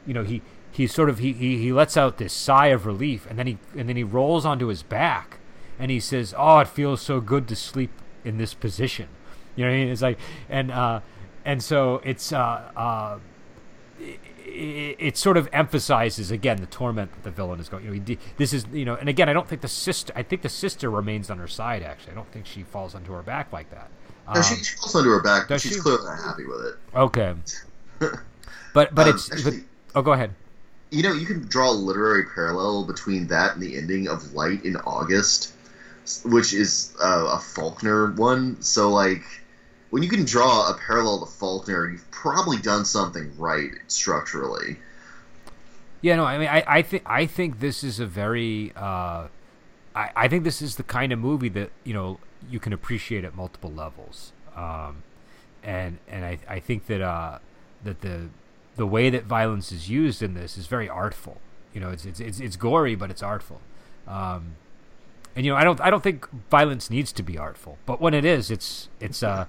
you know he he sort of he, he he lets out this sigh of relief and then he and then he rolls onto his back and he says, "Oh, it feels so good to sleep in this position." You know what I mean? It's like and uh and so it's uh uh it, it sort of emphasizes again the torment that the villain is going. You know, he, this is you know, and again, I don't think the sister. I think the sister remains on her side. Actually, I don't think she falls onto her back like that.
no,
Um,
she, she falls onto her back but she's
she?
clearly not happy with it
okay, but but
Um,
it's
actually-
but, oh, go ahead.
you know you can draw a literary parallel between that and the ending of light in august which is uh, a faulkner one so like when you can draw a parallel to faulkner you've probably done something right structurally
Yeah, no, I mean, I, I think I think this is a very, uh, I, I think this is the kind of movie that you know you can appreciate at multiple levels, um, and and I, I think that uh, that the the way that violence is used in this is very artful. You know, it's it's it's, it's gory, but it's artful. Um, and you know, I don't I don't think violence needs to be artful, but when it is, it's it's uh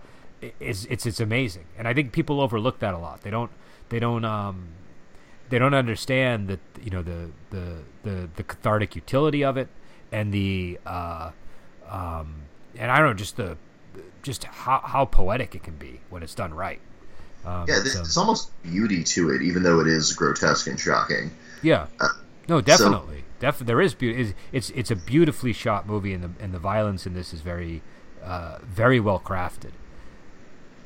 it's it's it's amazing, and I think people overlook that a lot. They don't they don't um they don't understand that you know the the the, the cathartic utility of it and the uh, um, and I don't know just the just how, how poetic it can be when it's done right. Um,
yeah
so-
there's almost beauty to it even though it is grotesque and shocking
yeah,
uh,
no, definitely, Def- there is beauty. It's, it's it's a beautifully shot movie, and the and the violence in this is very uh, very well crafted.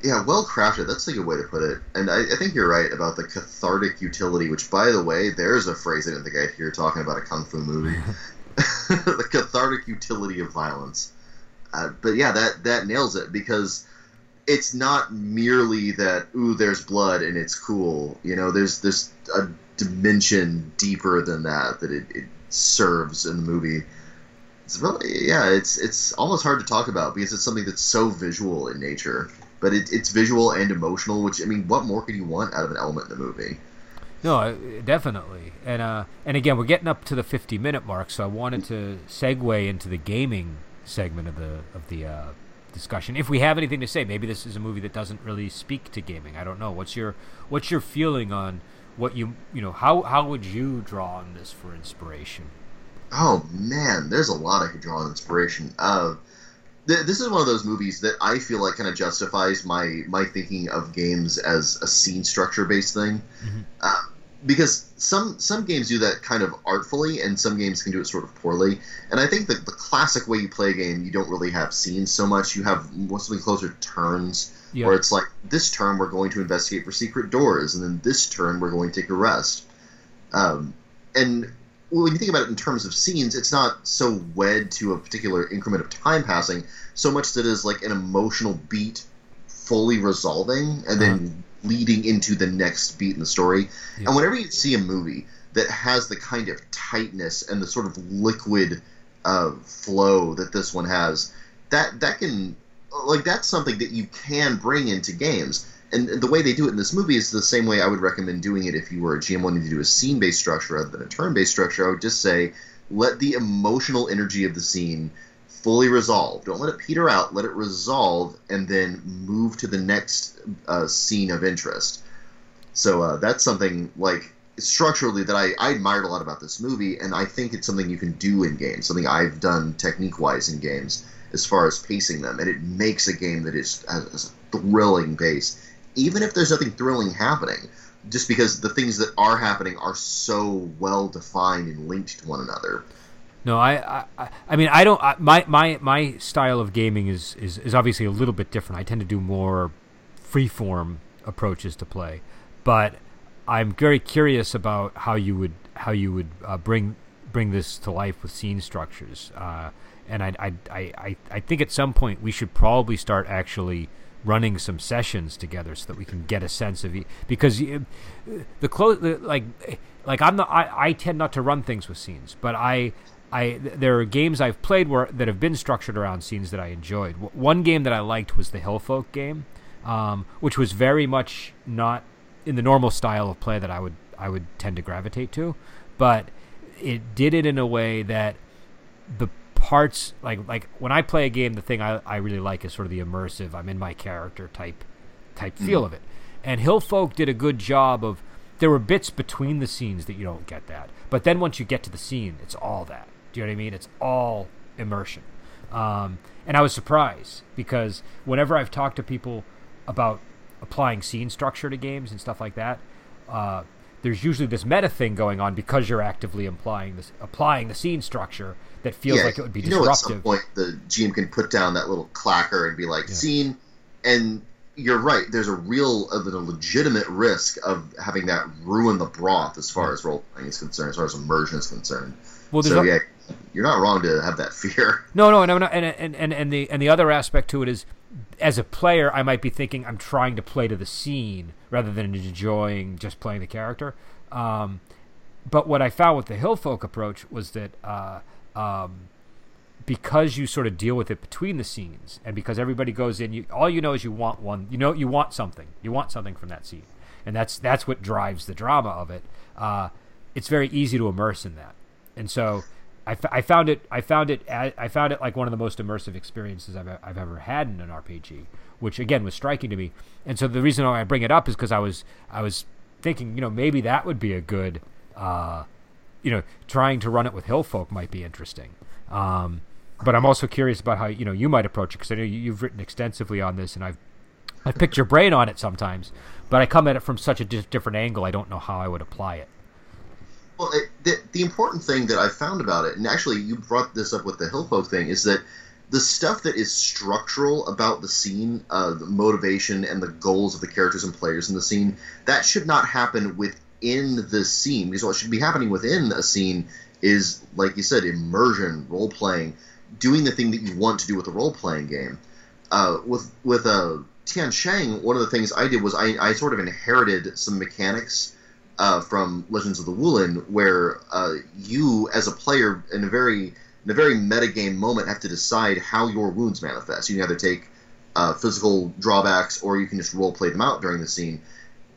Yeah, well crafted. That's a good way to put it. And I, I think you're right about the cathartic utility, which, by the way, there's a phrase I didn't think I'd hear talking about a kung fu movie. the cathartic utility of violence. Uh, but yeah, that that nails it because it's not merely that ooh, there's blood and it's cool. You know, there's there's a dimension deeper than that that it, it serves in the movie. It's really yeah, it's it's almost hard to talk about because it's something that's so visual in nature but it, it's visual and emotional. Which I mean, what more could you want out of an element in the movie?
No, uh, definitely, and uh, and again, we're getting up to the fifty minute mark, so I wanted to segue into the gaming segment of the of the uh, discussion. If we have anything to say, maybe this is a movie that doesn't really speak to gaming. I don't know. What's your what's your feeling on what you you know how how would you draw on this for inspiration?
Oh man, there's a lot I could draw on inspiration. Uh, th- this is one of those movies that I feel like kind of justifies my my thinking of games as a scene structure based thing,
Mhm.
uh, because some some games do that kind of artfully, and some games can do it sort of poorly. And I think that the classic way you play a game, you don't really have scenes so much. You have something closer to turns,
Yeah.
where it's like this turn we're going to investigate for secret doors, and then this turn we're going to take a rest. Um, and when you think about it in terms of scenes, it's not so wed to a particular increment of time passing, so much that is like an emotional beat fully resolving and then leading into the next beat in the story.
Yeah.
And whenever you see a movie that has the kind of tightness and the sort of liquid uh, flow that this one has, that that can like that's something that you can bring into games. And the way they do it in this movie is the same way I would recommend doing it if you were a GM wanting to do a scene based structure rather than a turn based structure. I would just say let the emotional energy of the scene fully resolve. Don't let it peter out. Let it resolve, and then move to the next uh, scene of interest. So uh, that's something like structurally that I, I admired a lot about this movie, and I think it's something you can do in games. Something I've done technique wise in games as far as pacing them, and it makes a game that is has a thrilling pace, even if there's nothing thrilling happening. Just because the things that are happening are so well defined and linked to one another.
No, I, I, I mean, I don't. I, my, my, my style of gaming is, is, is obviously a little bit different. I tend to do more freeform approaches to play, but I'm very curious about how you would how you would uh, bring bring this to life with scene structures. Uh, and I, I, I, I think at some point we should probably start actually running some sessions together so that we can get a sense of because the close like like I'm not I, I tend not to run things with scenes, but I I there are games I've played where that have been structured around scenes that I enjoyed. One game that I liked was the Hillfolk game, um, which was very much not in the normal style of play that I would I would tend to gravitate to, but it did it in a way that the parts like like when I play a game, the thing I, I really like is sort of the immersive. I'm in my character type type mm-hmm. feel of it, and Hillfolk did a good job of. There were bits between the scenes that you don't get that, but then once you get to the scene, it's all that. Do you know what I mean? It's all immersion. Um, and I was surprised because whenever I've talked to people about applying scene structure to games and stuff like that, uh, there's usually this meta thing going on because you're actively applying this applying the scene structure that feels yeah, like it would be
you
disruptive.
Know at some point, the GM can put down that little clacker and be like, yeah. "Scene," and you're right. There's a real, a, a legitimate risk of having that ruin the broth as far as role playing is concerned, as far as immersion is concerned. Well, so yeah, you're not wrong to have that fear.
No, no, no, no, and and and and the and the other aspect to it is, as a player, I might be thinking I'm trying to play to the scene rather than enjoying just playing the character. Um, but what I found with the Hillfolk approach was that uh, um, because you sort of deal with it between the scenes, and because everybody goes in, you all you know is you want one. You know you want something. You want something from that scene, and that's that's what drives the drama of it. Uh, it's very easy to immerse in that, and so I, f- I found it I found it I found it like one of the most immersive experiences I've, I've ever had in an RPG, which again was striking to me. And so the reason why I bring it up is because I was I was thinking you know maybe that would be a good uh, you know trying to run it with Hillfolk might be interesting. Um, but I'm also curious about how you know you might approach it because I know you've written extensively on this, and I've I've picked your brain on it sometimes. But I come at it from such a di- different angle. I don't know how I would apply it.
Well, it, the, the important thing that I found about it, and actually you brought this up with the Hillfolk thing, is that the stuff that is structural about the scene, uh, the motivation and the goals of the characters and players in the scene, that should not happen within the scene. Because what should be happening within a scene is, like you said, immersion, role playing, doing the thing that you want to do with a role playing game. Uh, with with uh, Tian Shang, one of the things I did was I, I sort of inherited some mechanics uh, from Legends of the Wulin, where uh, you, as a player, in a very in a very metagame moment, have to decide how your wounds manifest. You can either take uh, physical drawbacks, or you can just role play them out during the scene.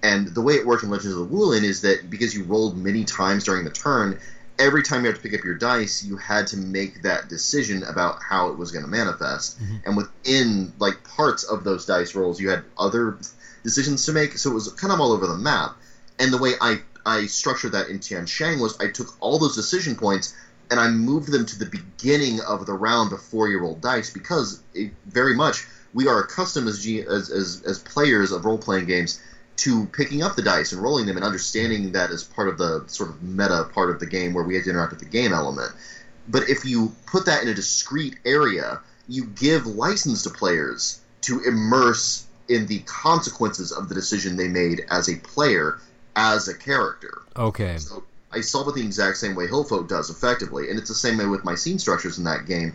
And the way it worked in Legends of the Wulin is that because you rolled many times during the turn, every time you had to pick up your dice, you had to make that decision about how it was going to manifest. Mm-hmm. And within like parts of those dice rolls, you had other decisions to make. So it was kind of all over the map and the way I I structured that in Tian Shang was I took all those decision points and I moved them to the beginning of the round before you roll dice because it, very much we are accustomed as, G, as, as, as players of role playing games to picking up the dice and rolling them and understanding that as part of the sort of meta part of the game where we have to interact with the game element. But if you put that in a discrete area, you give license to players to immerse in the consequences of the decision they made as a player as a character.
Okay.
So I solve it the exact same way Hillfolk does effectively, and it's the same way with my scene structures in that game.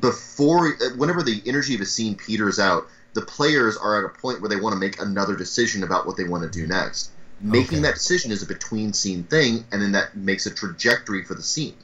Before, whenever the energy of a scene peters out, the players are at a point where they want to make another decision about what they want to do next. Making okay. that decision is a between scene thing, and then that makes a trajectory for the scene.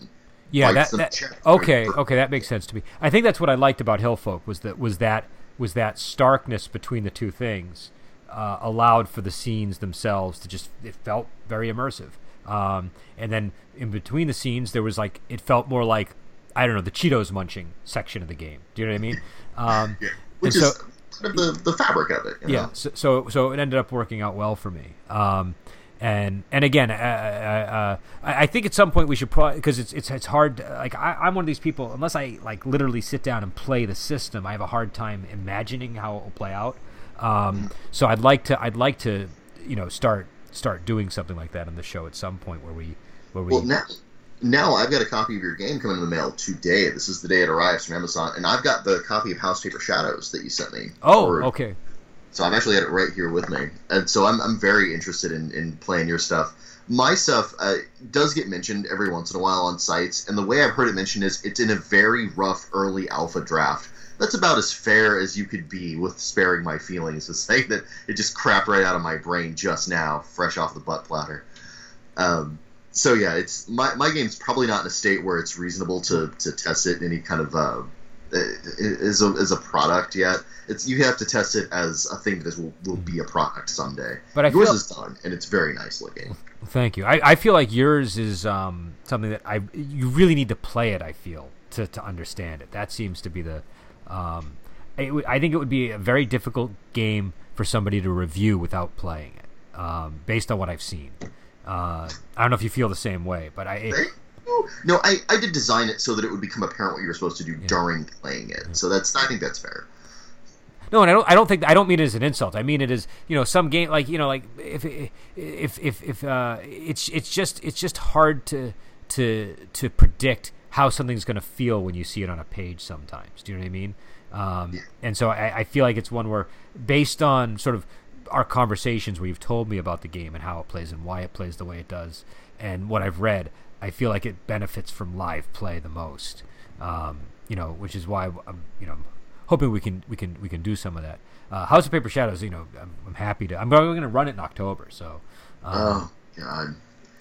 Yeah,
Like
that, that
check-
okay,
right?
okay, that makes sense to me. I think that's what I liked about Hillfolk was that was that was that starkness between the two things uh, allowed for the scenes themselves to just it felt very immersive. Um, and then in between the scenes, there was like it felt more like I don't know the Cheetos munching section of the game. Do you know what I mean? Um,
Yeah. Which
and
is the, the fabric of it. you
yeah so, so so it ended up working out well for me. Um and and again uh, uh, I, I think at some point we should probably because it's it's it's hard to- like I, I'm one of these people unless I like literally sit down and play the system I have a hard time imagining how it will play out. Um so I'd like to I'd like to you know start start doing something like that on the show at some point where we where we
Well, now, now I've got a copy of your game coming in the mail today. This is the day it arrives from Amazon, and I've got the copy of House Paper Shadows that you sent me.
oh okay
So I've actually got it right here with me, and so I'm, I'm very interested in, in playing your stuff. My stuff uh, does get mentioned every once in a while on sites, and the way I've heard it mentioned is it's in a very rough early alpha draft. That's about as fair as you could be with sparing my feelings to say that it just crapped right out of my brain just now, fresh off the butt platter. Um, so yeah, it's my, my game's probably not in a state where it's reasonable to, to test it in any kind of uh, as a, as a product yet. It's you have to test it as a thing that is will, will be a product someday.
But I
yours
feel-
is done, and it's very nice looking.
Thank you. I, I feel like yours is um, something that I you really need to play it. I feel to, to understand it. That seems to be the. Um, would- I think it would be a very difficult game for somebody to review without playing it, um, based on what I've seen. Uh, I don't know if you feel the same way, but I. It,
No, I, I did design it so that it would become apparent what you were supposed to do during playing it. So that's I think that's fair.
No, and I don't. I don't think. I don't mean it as an insult. I mean it as you know some game like you know like if if if if uh, it's it's just it's just hard to to to predict how something's going to feel when you see it on a page. Sometimes, do you know what I mean? Um, and so I, I feel like it's one where, based on sort of our conversations where you've told me about the game and how it plays and why it plays the way it does, and what I've read, I feel like it benefits from live play the most. Um, you know, which is why I'm you know hoping we can we can we can do some of that. Uh, House of Paper Shadows, you know, I'm, I'm happy to. I'm going to run it in October, so. Um,
Oh God,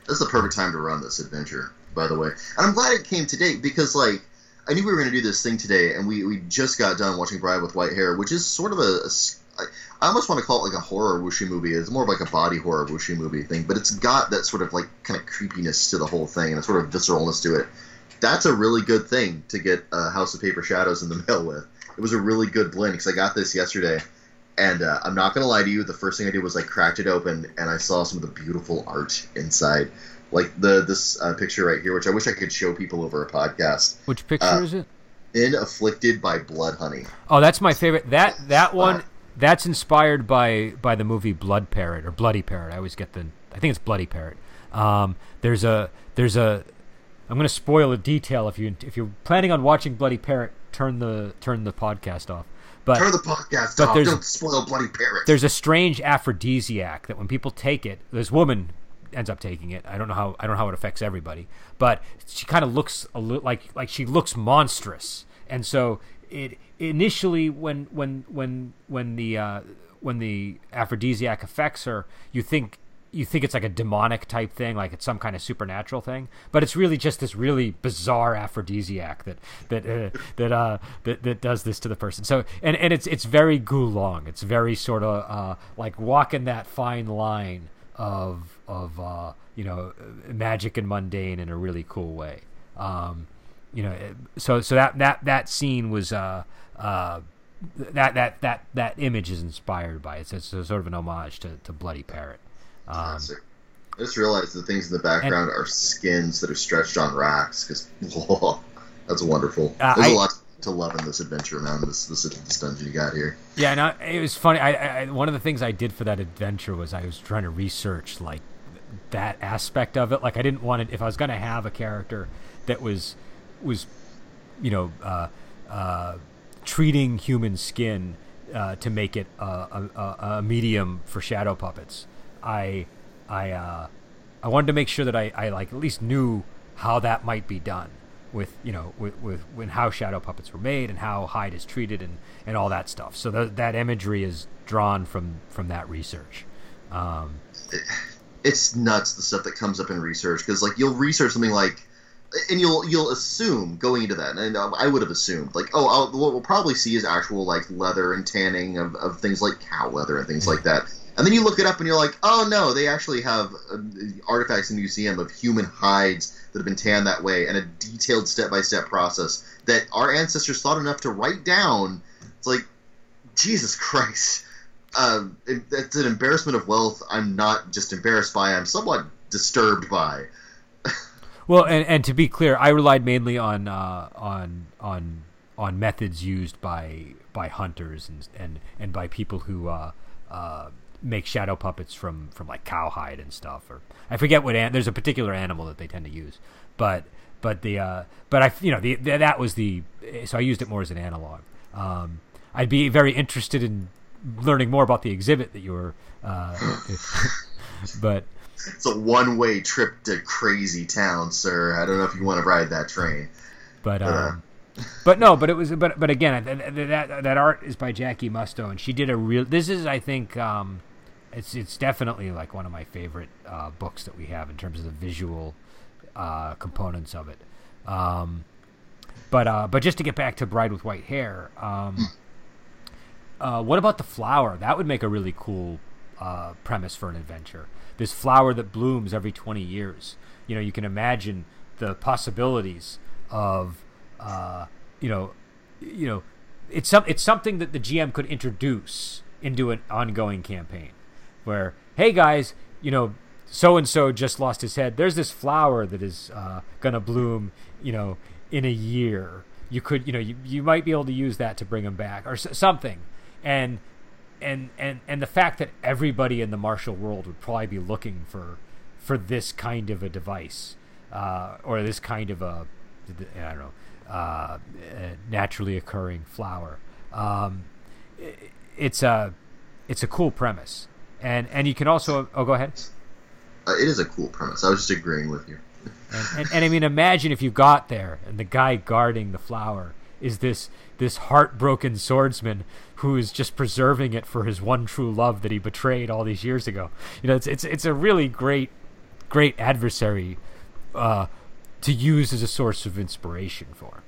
this is the perfect time to run this adventure. By the way, and I'm glad it came today because like I knew we were going to do this thing today, and we we just got done watching Bride with White Hair, which is sort of a. a I- almost want to call it like a horror wushu movie. It's more of like a body horror wushu movie thing, but it's got that sort of like kind of creepiness to the whole thing and a sort of visceralness to it. That's a really good thing to get uh, House of Paper Shadows in the mail with. It was a really good blend because I got this yesterday, and uh, I'm not gonna lie to you. The first thing I did was I cracked it open and I saw some of the beautiful art inside, like the this uh, picture right here, which I wish I could show people over a podcast.
which picture
uh,
is it?
In afflicted by blood honey.
Oh, that's my favorite. That that one. That's inspired by by the movie Blood Parrot or Bloody Parrot. I always get the. I think it's Bloody Parrot. Um, there's a there's a. I'm going to spoil a detail if you if you're planning on watching Bloody Parrot, turn the turn the podcast off. But
Turn the podcast
but
off.
there's-
Don't spoil bloody parrot.
there's a strange aphrodisiac that when people take it, this woman ends up taking it. I don't know how I don't know how it affects everybody, but she kind of looks a little like like she looks monstrous, and so it initially when when when when the uh, when the aphrodisiac affects her, you think you think it's like a demonic type thing, like it's some kind of supernatural thing, but it's really just this really bizarre aphrodisiac that that uh, that uh that, that does this to the person. So and and it's it's very Gu Long. It's very sort of uh like walking that fine line of of uh you know magic and mundane in a really cool way. Um, you know, so so that that that scene was uh uh that that that that image is inspired by it. It's, it's a sort of an homage to, to Bloody Parrot. Um.
I just realized the things in the background are skins that are stretched on racks. Because that's wonderful.
Uh,
There's a
I-
lot to love in this adventure, man. This this, this dungeon you got here.
Yeah, and I, it was funny. I, I I- one of the things I did for that adventure was I was trying to research like that aspect of it. Like I didn't want it if I was going to have a character that was was you know uh, uh, treating human skin uh, to make it a, a, a- medium for shadow puppets. I I uh, I wanted to make sure that I, I like at least knew how that might be done with you know with, with when how shadow puppets were made and how hide is treated and, and all that stuff. So th- that imagery is drawn from from that research. Um,
it's nuts the stuff that comes up in research because like you'll research something like and you'll you'll assume going into that, and I would have assumed like, oh, I'll, what we'll probably see is actual like leather and tanning of, of things like cow leather and things like that. And then you look it up and you're like, oh no, they actually have uh, artifacts in the museum of human hides that have been tanned that way, and a detailed step by step process that our ancestors thought enough to write down. It's like, Jesus Christ. Uh, it's an embarrassment of wealth. I'm not just embarrassed by. I'm somewhat disturbed by.
Well, and, and to be clear, I relied mainly on uh, on on on methods used by by hunters and and, and by people who uh, uh, make shadow puppets from from like cowhide and stuff. Or I forget what an- there's a particular animal that they tend to use, but but the uh, but I you know the, the, that was the so I used it more as an analog. Um, I'd be very interested in learning more about the exhibit that you were, uh, but
it's a one way trip to crazy town, sir. I don't know if you want to ride that train.
But um, but no, but it was but but again that, that that art is by Jackie Musto, and she did a real. This is I think um, it's it's definitely like one of my favorite uh, books that we have in terms of the visual uh, components of it. Um, but uh, but just to get back to Bride with White Hair, um, uh, what about the flower? That would make a really cool uh, premise for an adventure this flower that blooms every 20 years. You know, you can imagine the possibilities of, uh, you know, you know, it's some it's something that the GM could introduce into an ongoing campaign, where hey guys, you know, so and so just lost his head. There's this flower that is uh, gonna bloom, you know, in a year. You could, you know, you, you might be able to use that to bring him back or something, and and and and the fact that everybody in the martial world would probably be looking for for this kind of a device uh, or this kind of a I don't know uh, naturally occurring flower. Um, it's a it's a cool premise, and and you can also oh go ahead.
Uh, it is a cool premise. I was just agreeing with you.
and, and, and I mean, imagine if you got there and the guy guarding the flower is this this heartbroken swordsman who is just preserving it for his one true love that he betrayed all these years ago. You know, it's it's it's a really great great adversary uh, to use as a source of inspiration for.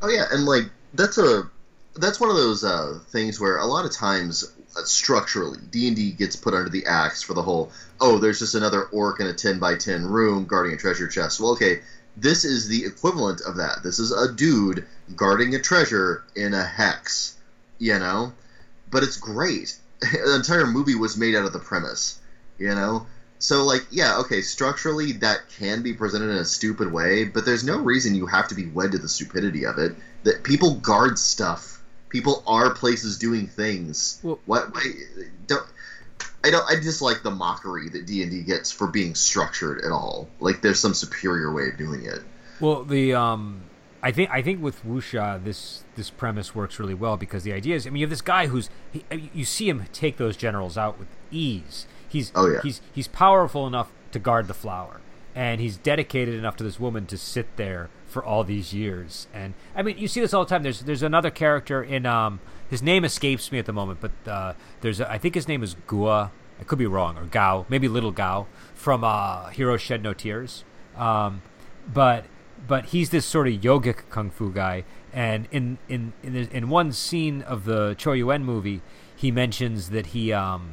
Oh yeah, and like that's a that's one of those uh, things where a lot of times uh, structurally D&D gets put under the axe for the whole oh there's just another orc in a 10 by 10 room guarding a treasure chest. Well, okay, this is the equivalent of that. This is a dude guarding a treasure in a hex, you know? But it's great. the entire movie was made out of the premise, you know? So, like, yeah, okay, structurally that can be presented in a stupid way, but there's no reason you have to be wed to the stupidity of it. That people guard stuff. People are places doing things. Well, what? Why, don't. I don't. I dislike the mockery that D and D gets for being structured at all. Like there's some superior way of doing it.
Well, the um, I think I think with wuxia this this premise works really well because the idea is I mean you have this guy who's he, you see him take those generals out with ease. He's
oh, yeah.
he's he's powerful enough to guard the flower, and he's dedicated enough to this woman to sit there for all these years. And I mean you see this all the time. There's there's another character in um his name escapes me at the moment, but uh, there's a, I think his name is Gua. I could be wrong, or Gao, maybe Little Gao from uh, Heroes Shed No Tears. Um, but but he's this sort of yogic kung fu guy, and in in in, in one scene of the Chor Yuen movie, he mentions that he um,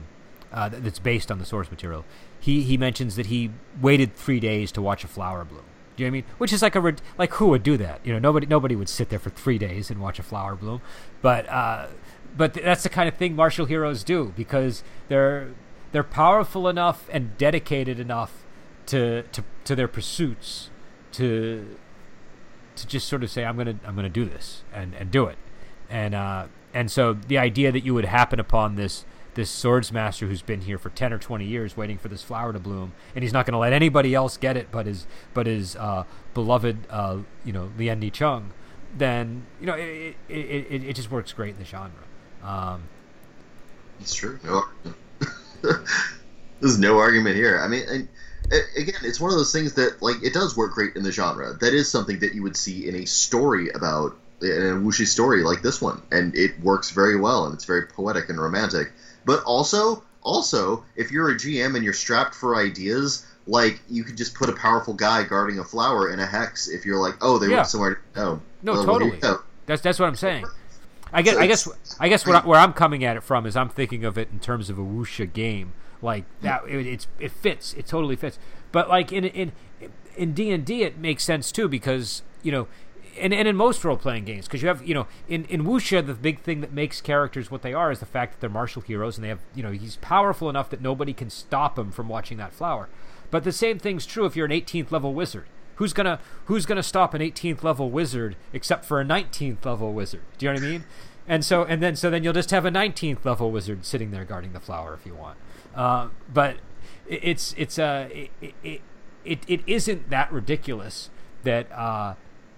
uh, that's based on the source material. He he mentions that he waited three days to watch a flower bloom. Do you know what I mean? Which is like a like who would do that? You know, nobody nobody would sit there for three days and watch a flower bloom. But uh, but that's the kind of thing martial heroes do because they're they're powerful enough and dedicated enough to to to their pursuits to to just sort of say I'm gonna I'm gonna do this and and do it and uh, and so the idea that you would happen upon this this swords master who's been here for 10 or 20 years waiting for this flower to bloom and he's not going to let anybody else get it but his but his uh, beloved uh, you know Lien Ni Chung then you know it, it, it, it just works great in the genre. Um,
it's true. No there's no argument here. I mean and, again it's one of those things that like it does work great in the genre. That is something that you would see in a story about in a wuxia story like this one and it works very well and it's very poetic and romantic but also, also, if you're a GM and you're strapped for ideas, like you could just put a powerful guy guarding a flower in a hex if you're like, oh, they
Yeah.
went somewhere. No,
No,
Well,
totally. That's that's what I'm saying. I guess I guess I guess what I, where I'm coming at it from is I'm thinking of it in terms of a wuxia game like that. It, it's it fits. It totally fits. But like in in in D and D, it makes sense too because you know. And, and in most role playing games, because you have, you know, in, in Wuxia, the big thing that makes characters what they are is the fact that they're martial heroes and they have, you know, he's powerful enough that nobody can stop him from watching that flower. But the same thing's true if you're an 18th level wizard. Who's gonna Who's gonna stop an 18th level wizard except for a 19th level wizard? Do you know what I mean? And so and then so then you'll just have a 19th level wizard sitting there guarding the flower if you want. Uh, but it- it's it's uh, it, it, it, it isn't that ridiculous that uh,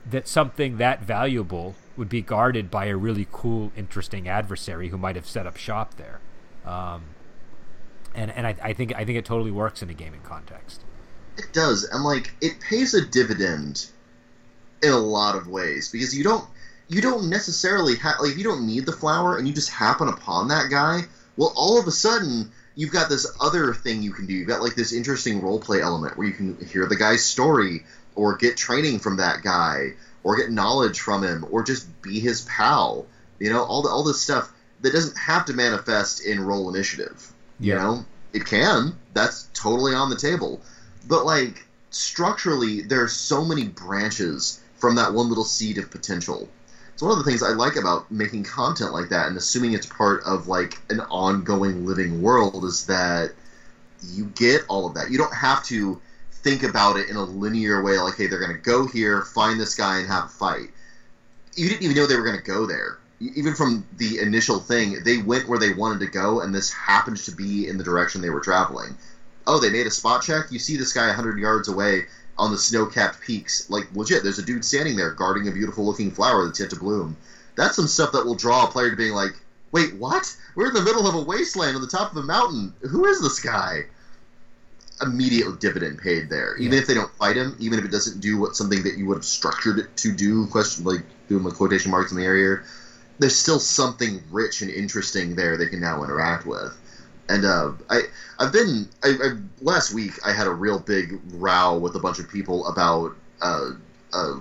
that something that valuable would be guarded by a really cool, interesting adversary who might have set up shop there. Um, and and I, I think I think it totally works in a gaming context.
It does, and like it pays a dividend in a lot of ways because you don't you don't necessarily have like if you don't need the flower and you just happen upon that guy, well, all of a sudden you've got this other thing you can do. You've got like this interesting role play element where you can hear the guy's story or get training from that guy or get knowledge from him or just be his pal. You know, all the, all this stuff that doesn't have to manifest in role initiative. You
Yeah.
know, it can. That's totally on the table. But like structurally, there are so many branches from that one little seed of potential. It's one of the things I like about making content like that and assuming it's part of like an ongoing living world is that you get all of that. You don't have to think about it in a linear way like, hey, they're going to go here, find this guy, and have a fight. You didn't even know they were going to go there. Even from the initial thing, they went where they wanted to go, and this happened to be in the direction they were traveling. Oh, they made a spot check? You see this guy 100 yards away on the snow capped peaks. Like, legit, there's a dude standing there guarding a beautiful looking flower that's yet to bloom. That's some stuff that will draw a player to being like, wait, what? We're in the middle of a wasteland on the top of a mountain. Who is this guy? Immediate dividend paid there. Even
Yeah.
if they don't fight him, even if it doesn't do what something that you would have structured it to do, question like doing my quotation marks in the area, there's still something rich and interesting there they can now interact with. And uh, I, I've been I, I, last week. I had a real big row with a bunch of people about uh, a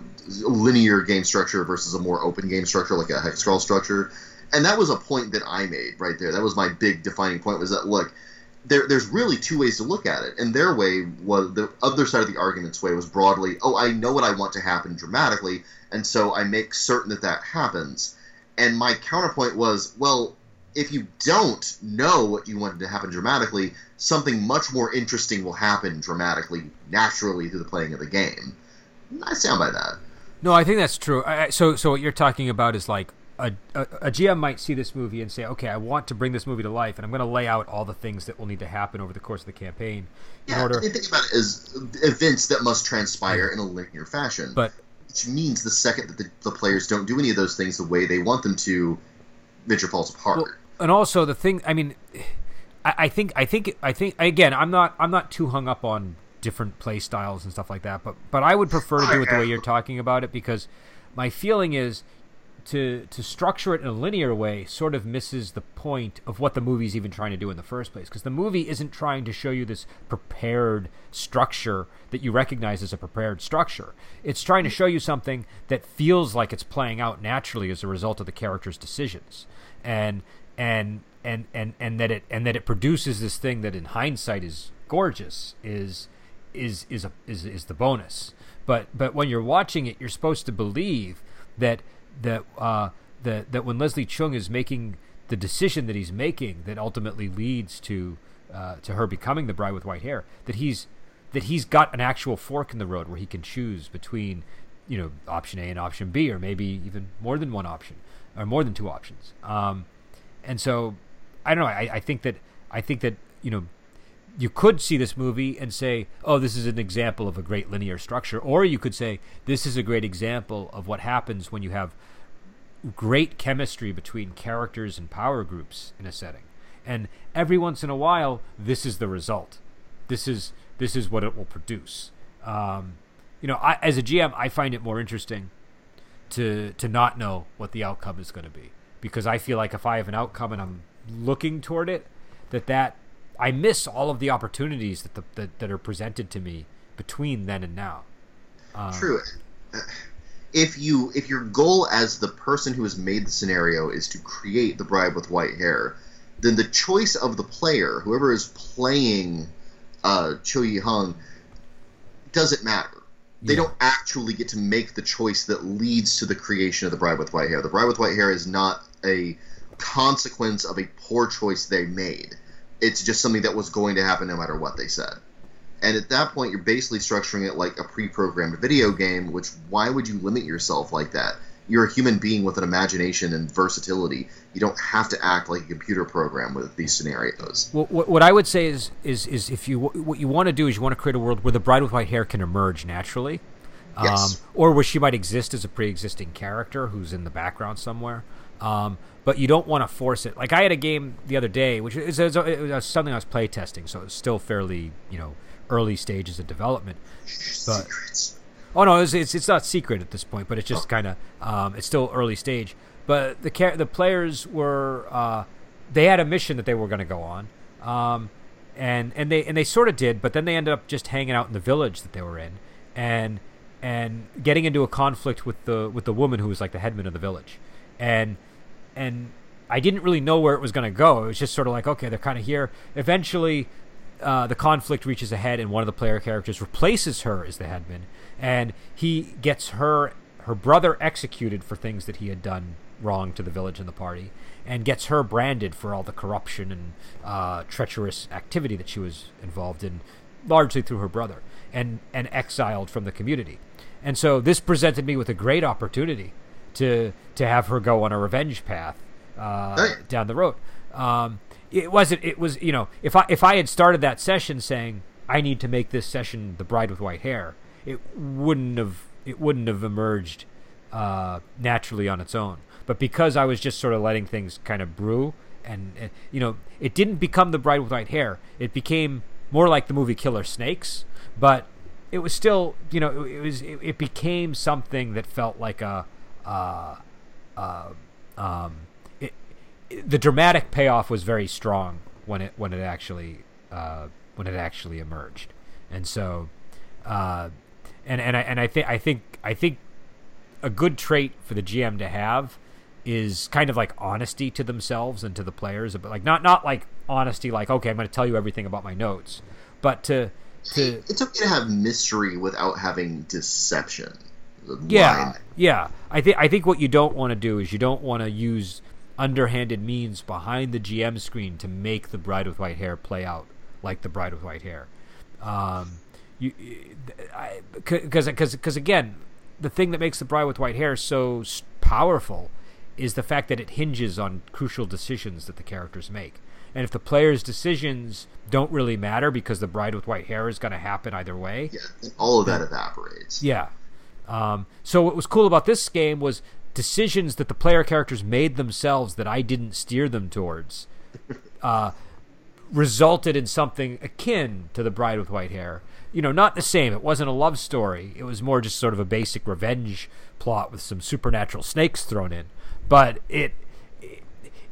linear game structure versus a more open game structure, like a hex scroll structure. And that was a point that I made right there. That was my big defining point. Was that look, there, there's really two ways to look at it. And their way was the other side of the argument's way was broadly, oh, I know what I want to happen dramatically, and so I make certain that that happens. And my counterpoint was, well, if you don't know what you want to happen dramatically, something much more interesting will happen dramatically, naturally through the playing of the game. I stand by that.
No, I think that's true. I, so, so what you're talking about is like a, a, a GM might see this movie and say, "Okay, I want to bring this movie to life, and I'm going to lay out all the things that will need to happen over the course of the campaign in order."
and think about it as events that must transpire in a linear fashion.
But
which means the second that the, the players don't do any of those things the way they want them to, Venture falls apart.
Well, and also the thing, I mean, I, I think, I think, I think. Again, I'm not, I'm not too hung up on different play styles and stuff like that. But, but I would prefer to do it the way you're talking about it because my feeling is to to structure it in a linear way sort of misses the point of what the movie's even trying to do in the first place. Because the movie isn't trying to show you this prepared structure that you recognize as a prepared structure. It's trying to show you something that feels like it's playing out naturally as a result of the character's decisions. And and and and and that it and that it produces this thing that in hindsight is gorgeous is is is a, is is the bonus. But but when you're watching it you're supposed to believe that that uh, that that when Leslie Cheung is making the decision that he's making that ultimately leads to uh, to her becoming the bride with white hair that he's that he's got an actual fork in the road where he can choose between you know option A and option B or maybe even more than one option or more than two options. Um, and so I don't know I, I think that I think that you know you could see this movie and say, "Oh, this is an example of a great linear structure," or you could say, "This is a great example of what happens when you have great chemistry between characters and power groups in a setting." And every once in a while, this is the result. This is this is what it will produce. Um, you know, I, as a GM, I find it more interesting to to not know what the outcome is going to be because I feel like if I have an outcome and I'm looking toward it, that that I miss all of the opportunities that the, that, that are presented to me between then and now.
Um, True. If you if your goal as the person who has made the scenario is to create the bride with white hair, then the choice of the player, whoever is playing uh, Cho Yi Hung, doesn't matter. They yeah. don't actually get to make the choice that leads to the creation of the bride with white hair. The bride with white hair is not a consequence of a poor choice they made. It's just something that was going to happen no matter what they said. And at that point, you're basically structuring it like a pre-programmed video game. Which why would you limit yourself like that? You're a human being with an imagination and versatility. You don't have to act like a computer program with these scenarios.
Well, what, what I would say is, is, is if you what you want to do is you want to create a world where the bride with white hair can emerge naturally, yes. Um, or where she might exist as a pre-existing character who's in the background somewhere. Um, but you don't want to force it. Like I had a game the other day, which is, is, is something I was playtesting, so it's still fairly you know early stages of development. But oh no, it's, it's, it's not secret at this point, but it's just kind of um, it's still early stage. But the the players were uh, they had a mission that they were going to go on, um, and and they and they sort of did, but then they ended up just hanging out in the village that they were in, and and getting into a conflict with the with the woman who was like the headman of the village, and and I didn't really know where it was going to go. It was just sort of like, okay, they're kind of here. Eventually, uh, the conflict reaches a head, and one of the player characters replaces her as the headman, and he gets her her brother executed for things that he had done wrong to the village and the party, and gets her branded for all the corruption and uh, treacherous activity that she was involved in, largely through her brother, and and exiled from the community. And so this presented me with a great opportunity to to have her go on a revenge path uh, down the road. Um, it wasn't. It was you know if I if I had started that session saying I need to make this session the bride with white hair, it wouldn't have it wouldn't have emerged uh, naturally on its own. But because I was just sort of letting things kind of brew, and, and you know, it didn't become the bride with white hair. It became more like the movie Killer Snakes, but it was still you know it, it was it, it became something that felt like a uh, uh, um, it, it, the dramatic payoff was very strong when it when it actually uh, when it actually emerged, and so uh, and and I and I think I think I think a good trait for the GM to have is kind of like honesty to themselves and to the players, but like not not like honesty like okay I'm going to tell you everything about my notes, but to to
it's okay to have mystery without having deception
yeah, line. yeah. I think I think what you don't want to do is you don't want to use underhanded means behind the GM screen to make the Bride with White Hair play out like the Bride with White Hair. Um, you, because because because again, the thing that makes the Bride with White Hair so powerful is the fact that it hinges on crucial decisions that the characters make. And if the player's decisions don't really matter because the bride with white hair is going to happen either way,
yeah, all of that evaporates.
Yeah, um, so what was cool about this game was decisions that the player characters made themselves that I didn't steer them towards uh, resulted in something akin to the Bride with White Hair. You know, not the same. It wasn't a love story. It was more just sort of a basic revenge plot with some supernatural snakes thrown in. But it, it,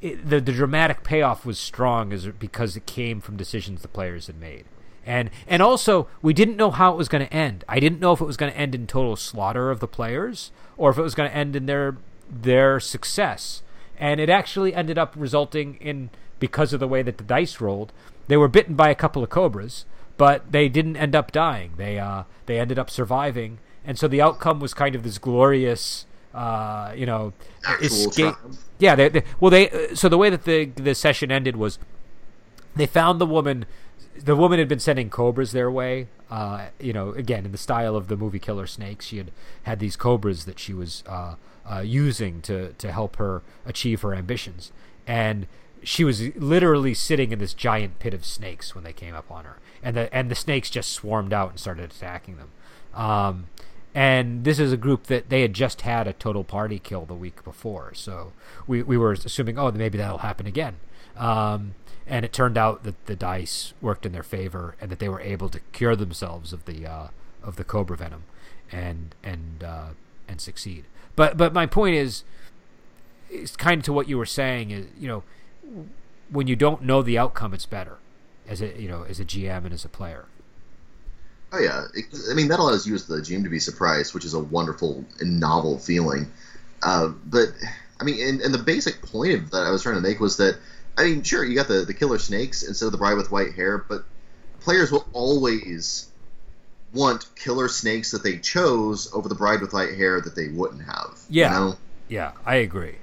it the the dramatic payoff was strong as because it came from decisions the players had made and and also we didn't know how it was going to end. I didn't know if it was going to end in total slaughter of the players or if it was going to end in their their success. And it actually ended up resulting in because of the way that the dice rolled, they were bitten by a couple of cobras, but they didn't end up dying. They uh they ended up surviving, and so the outcome was kind of this glorious. Uh, you know,
Actual escape.
Yeah, they, they, well, they so the way that the the session ended was they found the woman the woman had been sending cobras their way. Uh, you know, again in the style of the movie Killer Snakes, she had had these cobras that she was uh, uh, using to to help her achieve her ambitions, and she was literally sitting in this giant pit of snakes when they came up on her, and the and the snakes just swarmed out and started attacking them. Um, and this is a group that they had just had a total party kill the week before, so we we were assuming, oh, maybe that'll happen again. Um, and it turned out that the dice worked in their favor and that they were able to cure themselves of the uh, of the cobra venom and and uh, and succeed. But but my point is, it's kind of to what you were saying is you know when you don't know the outcome, it's better. as a you know as a GM and as a player.
Oh yeah, I mean that allows you as the GM to be surprised, which is a wonderful and novel feeling. Uh, but I mean, and, and, the basic point that I was trying to make was that I mean, sure, you got the the killer snakes instead of the bride with white hair, but players will always want killer snakes that they chose over the bride with white hair that they wouldn't have.
Yeah,
you know?
yeah, I agree.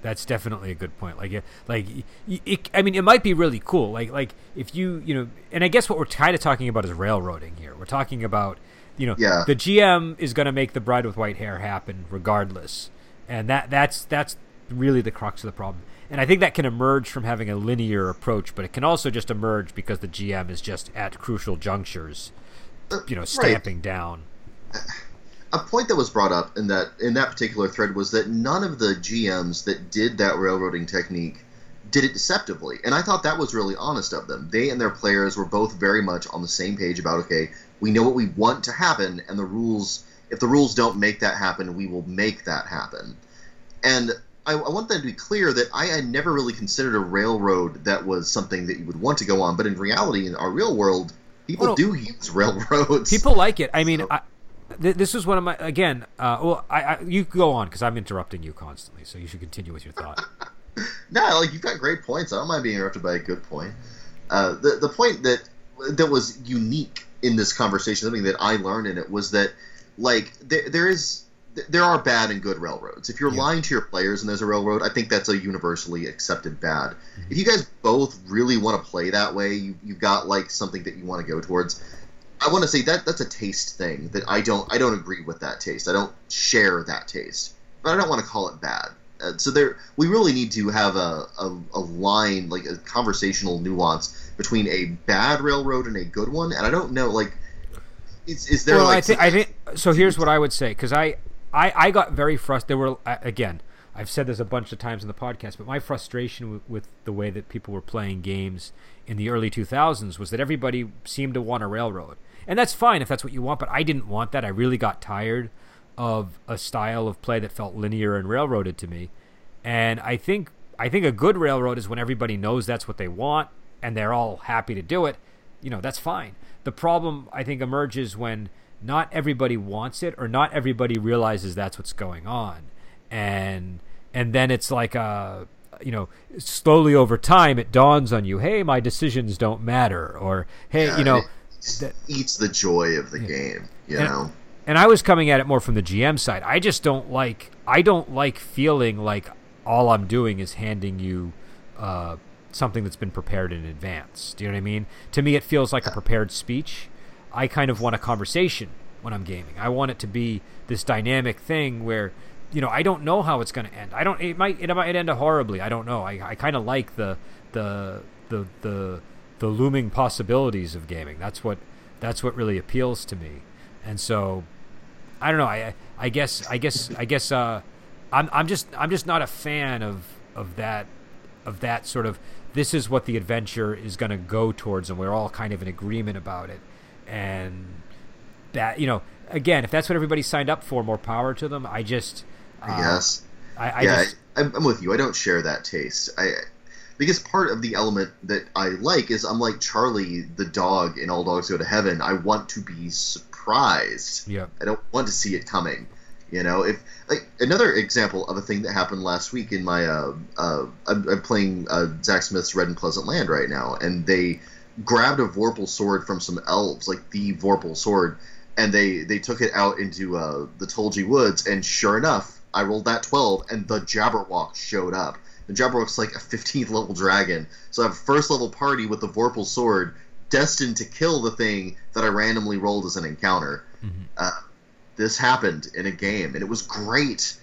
That's definitely a good point. Like, like, it, I mean, it might be really cool. Like, like if you, you know, and I guess what we're kind of talking about is railroading here. We're talking about, you know,
yeah.
the GM is going to make the bride with white hair happen regardless, and that that's that's really the crux of the problem. And I think that can emerge from having a linear approach, but it can also just emerge because the GM is just at crucial junctures, you know, stamping right. down
a point that was brought up in that in that particular thread was that none of the GMs that did that railroading technique did it deceptively, and I thought that was really honest of them. They and their players were both very much on the same page about okay, we know what we want to happen, and the rules. If the rules don't make that happen, we will make that happen. And I, I want them to be clear that I had never really considered a railroad that was something that you would want to go on, but in reality, in our real world, people do use railroads.
People like it. I mean, so, I, this is one of my again. Uh, well, I, I you go on because I'm interrupting you constantly, so you should continue with your thought.
no, like you've got great points. I don't mind being interrupted by a good point. Uh, the the point that that was unique in this conversation, something that I learned in it was that like there, there is there are bad and good railroads. If you're yeah. lying to your players and there's a railroad, I think that's a universally accepted bad. Mm-hmm. If you guys both really want to play that way, you, you've got like something that you want to go towards I want to say that that's a taste thing that I don't I don't agree with that taste. I don't share that taste, but I don't want to call it bad. Uh, so there, we really need to have a, a, a, line like a conversational nuance between a bad railroad and a good one. And I don't know, like, is, is there
well,
like?
I think I think so. Here's what I would say because I, I I got very frustrated. There were again. I've said this a bunch of times in the podcast, but my frustration with, with the way that people were playing games in the early 2000s was that everybody seemed to want a railroad and that's fine if that's what you want. But I didn't want that. I really got tired of a style of play that felt linear and railroaded to me. And I think I think a good railroad is when everybody knows that's what they want and they're all happy to do it. You know, that's fine. The problem I think emerges when not everybody wants it or not everybody realizes that's what's going on. And and then it's like a you know, slowly over time it dawns on you, hey, my decisions don't matter or hey, yeah, you know,
that eats the joy of the yeah. game. You
and,
know.
And I was coming at it more from the GM side. I just don't like. I don't like feeling like all I'm doing is handing you uh, something that's been prepared in advance. Do you know what I mean? To me, it feels like a prepared speech. I kind of want a conversation when I'm gaming. I want it to be this dynamic thing where, you know, I don't know how it's going to end. I don't. It might. It might end horribly. I don't know. I, I kind of like the the the the the looming possibilities of gaming. That's what that's what really appeals to me. And so I don't know. I I guess I guess I guess uh, I'm I'm just I'm just not a fan of of that of that sort of this is what the adventure is going to go towards and we're all kind of in agreement about it and that you know again if that's what everybody signed up for more power to them i just
uh, yes
I, I
yeah
just,
I, i'm with you i don't share that taste i because part of the element that I like is I'm like Charlie the dog in All Dogs Go to Heaven. I want to be surprised.
Yeah.
I don't want to see it coming. You know, if like another example of a thing that happened last week in my uh, uh I'm, I'm playing uh, Zak Smith's Red and Pleasant Land right now, and they grabbed a Vorpal sword from some elves, like the Vorpal sword, and they they took it out into uh, the Tulgey Woods, and sure enough, I rolled that twelve, and the Jabberwock showed up and Jabberwock's like a 15th level dragon. So I have a first level party with the Vorpal sword, destined to kill the thing that I randomly rolled as an encounter. Mm-hmm. Uh, this happened in a game, and it was great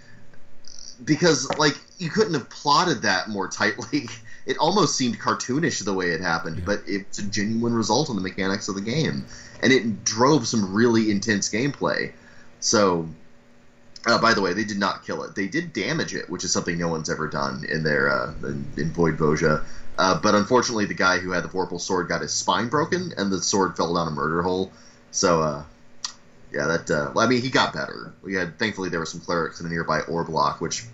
because like you couldn't have plotted that more tightly. It almost seemed cartoonish the way it happened, yeah. but it's a genuine result on the mechanics of the game, and it drove some really intense gameplay. So uh, by the way, they did not kill it. They did damage it, which is something no one's ever done in their uh, in, in Voivodja. Uh, but unfortunately, the guy who had the Vorpal sword got his spine broken, and the sword fell down a murder hole. So, uh, yeah, that. Uh, well, I mean, he got better. We had thankfully there were some clerics in a nearby ore block, which,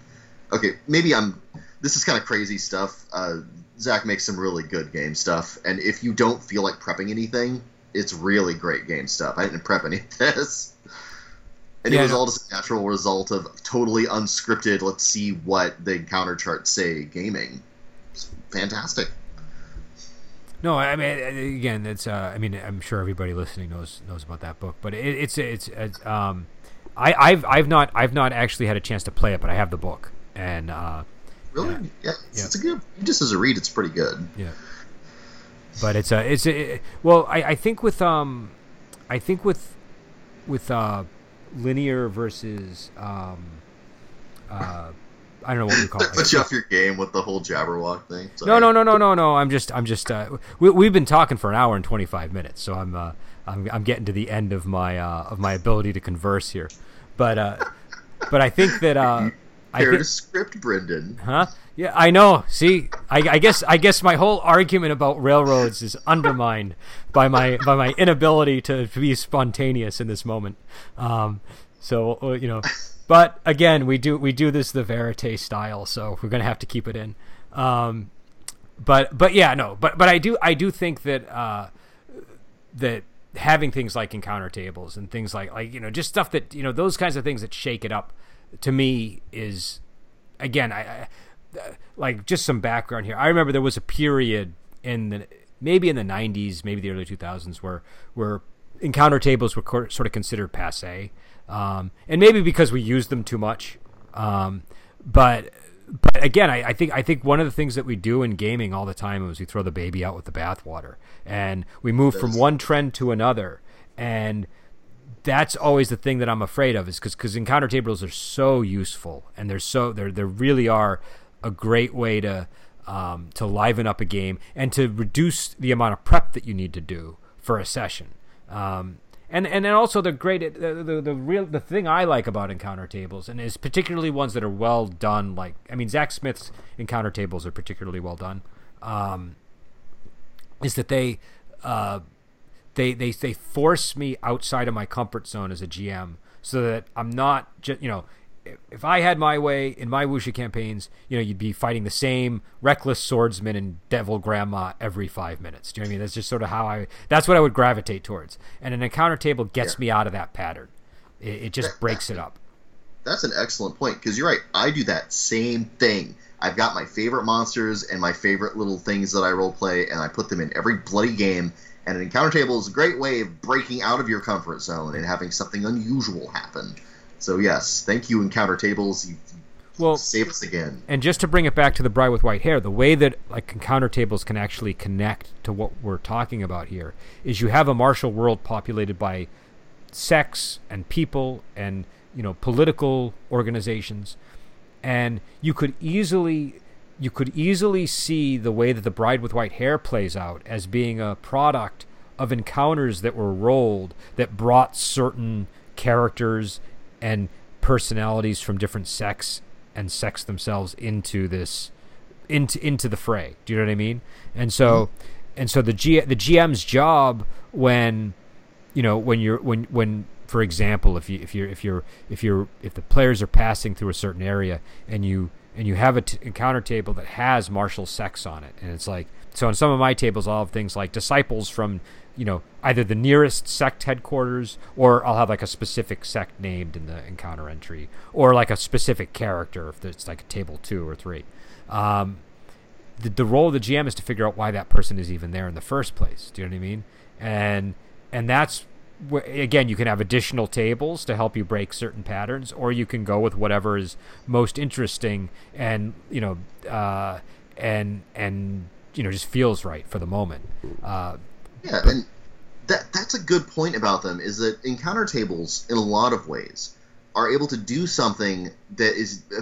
okay, maybe I'm. This is kind of crazy stuff. Uh, Zak makes some really good game stuff, and if you don't feel like prepping anything, it's really great game stuff. I didn't prep any of this. And
Yeah,
it was all just a natural result of totally unscripted, let's see what the encounter charts say gaming. It's fantastic.
No, I mean again, it's. Uh, I mean, I'm sure everybody listening knows knows about that book, but it, it's it's it's. Um, I, I've I've not I've not actually had a chance to play it, but I have the book, and uh,
Really?
Yeah.
Yeah, it's,
Yeah.
it's a good. Just as a read, it's pretty good.
yeah. But it's a it's a well, I, I think with um, I think with with uh, linear versus um, uh, I don't know what we call it.
Put you off your game with the whole Jabberwock thing.
No,
Sorry.
no, no, no, no, no. I'm just, I'm just. Uh, we, we've been talking for an hour and 25 minutes, so I'm, uh, I'm, I'm getting to the end of my, uh, of my ability to converse here. But, uh, but I think that, think,
to script, Brendan.
huh? Yeah, I know. See, I, I guess, I guess my whole argument about railroads is undermined by my, by my inability to, to be spontaneous in this moment. Um, so uh, you know, but again, we do, we do this the verite style, so we're gonna have to keep it in. Um, but but yeah no but but i do i do think that uh that having things like encounter tables and things like like you know just stuff that you know those kinds of things that shake it up to me is again i, I like just some background here. I remember there was a period in the maybe in the 90s maybe the early 2000s where where encounter tables were sort of considered passe. Um, and maybe because we used them too much. Um, but but again, I, I think I think one of the things that we do in gaming all the time is we throw the baby out with the bathwater, and we move from one trend to another, and that's always the thing that I'm afraid of is because because encounter tables are so useful and they're so they're they really are a great way to um, to liven up a game and to reduce the amount of prep that you need to do for a session. Um, and and then also the great the, the the real the thing I like about encounter tables and is particularly ones that are well done. Like I mean, Zak Smith's encounter tables are particularly well done. Um, is that they uh, they they they force me outside of my comfort zone as a GM, so that I'm not just you know. if- I had my way in my Wuxia campaigns, you know, you'd be fighting the same reckless swordsman and devil grandma every five minutes. Do you know what I mean? That's just sort of how I. That's what I would gravitate towards. And an encounter table gets
Yeah.
me out of that pattern. It, it just
That-
breaks it up.
That's an excellent point because you're right. I do that same thing. I've got my favorite monsters and my favorite little things that I role play, and I put them in every bloody game. And an encounter table is a great way of breaking out of your comfort zone and having something unusual happen. So yes, thank you, encounter tables. You
Well,
save us again.
And just to bring it back to the bride with white hair, the way that like encounter tables can actually connect to what we're talking about here is you have a martial world populated by sex and people and you know political organizations and you could easily you could easily see the way that the bride with white hair plays out as being a product of encounters that were rolled that brought certain characters and personalities from different sects and sex themselves into this into into the fray. Do you know what I mean? And so mm-hmm. and so the G, the GM's job when you know when you're when when for example if you if you're if you're if you're if the players are passing through a certain area and you and you have a t- encounter table that has martial sects on it and it's like so on some of my tables I'll have things like disciples from you know either the nearest sect headquarters or I'll have like a specific sect named in the encounter entry or like a specific character if it's like a table two or three um, the, the role of the GM is to figure out why that person is even there in the first place. Do you know what I mean? And and that's again, you can have additional tables to help you break certain patterns, or you can go with whatever is most interesting and you know uh, and and you know just feels right for the moment. Uh,
Yeah, and that that's a good point about them is that encounter tables, in a lot of ways, are able to do something that is uh,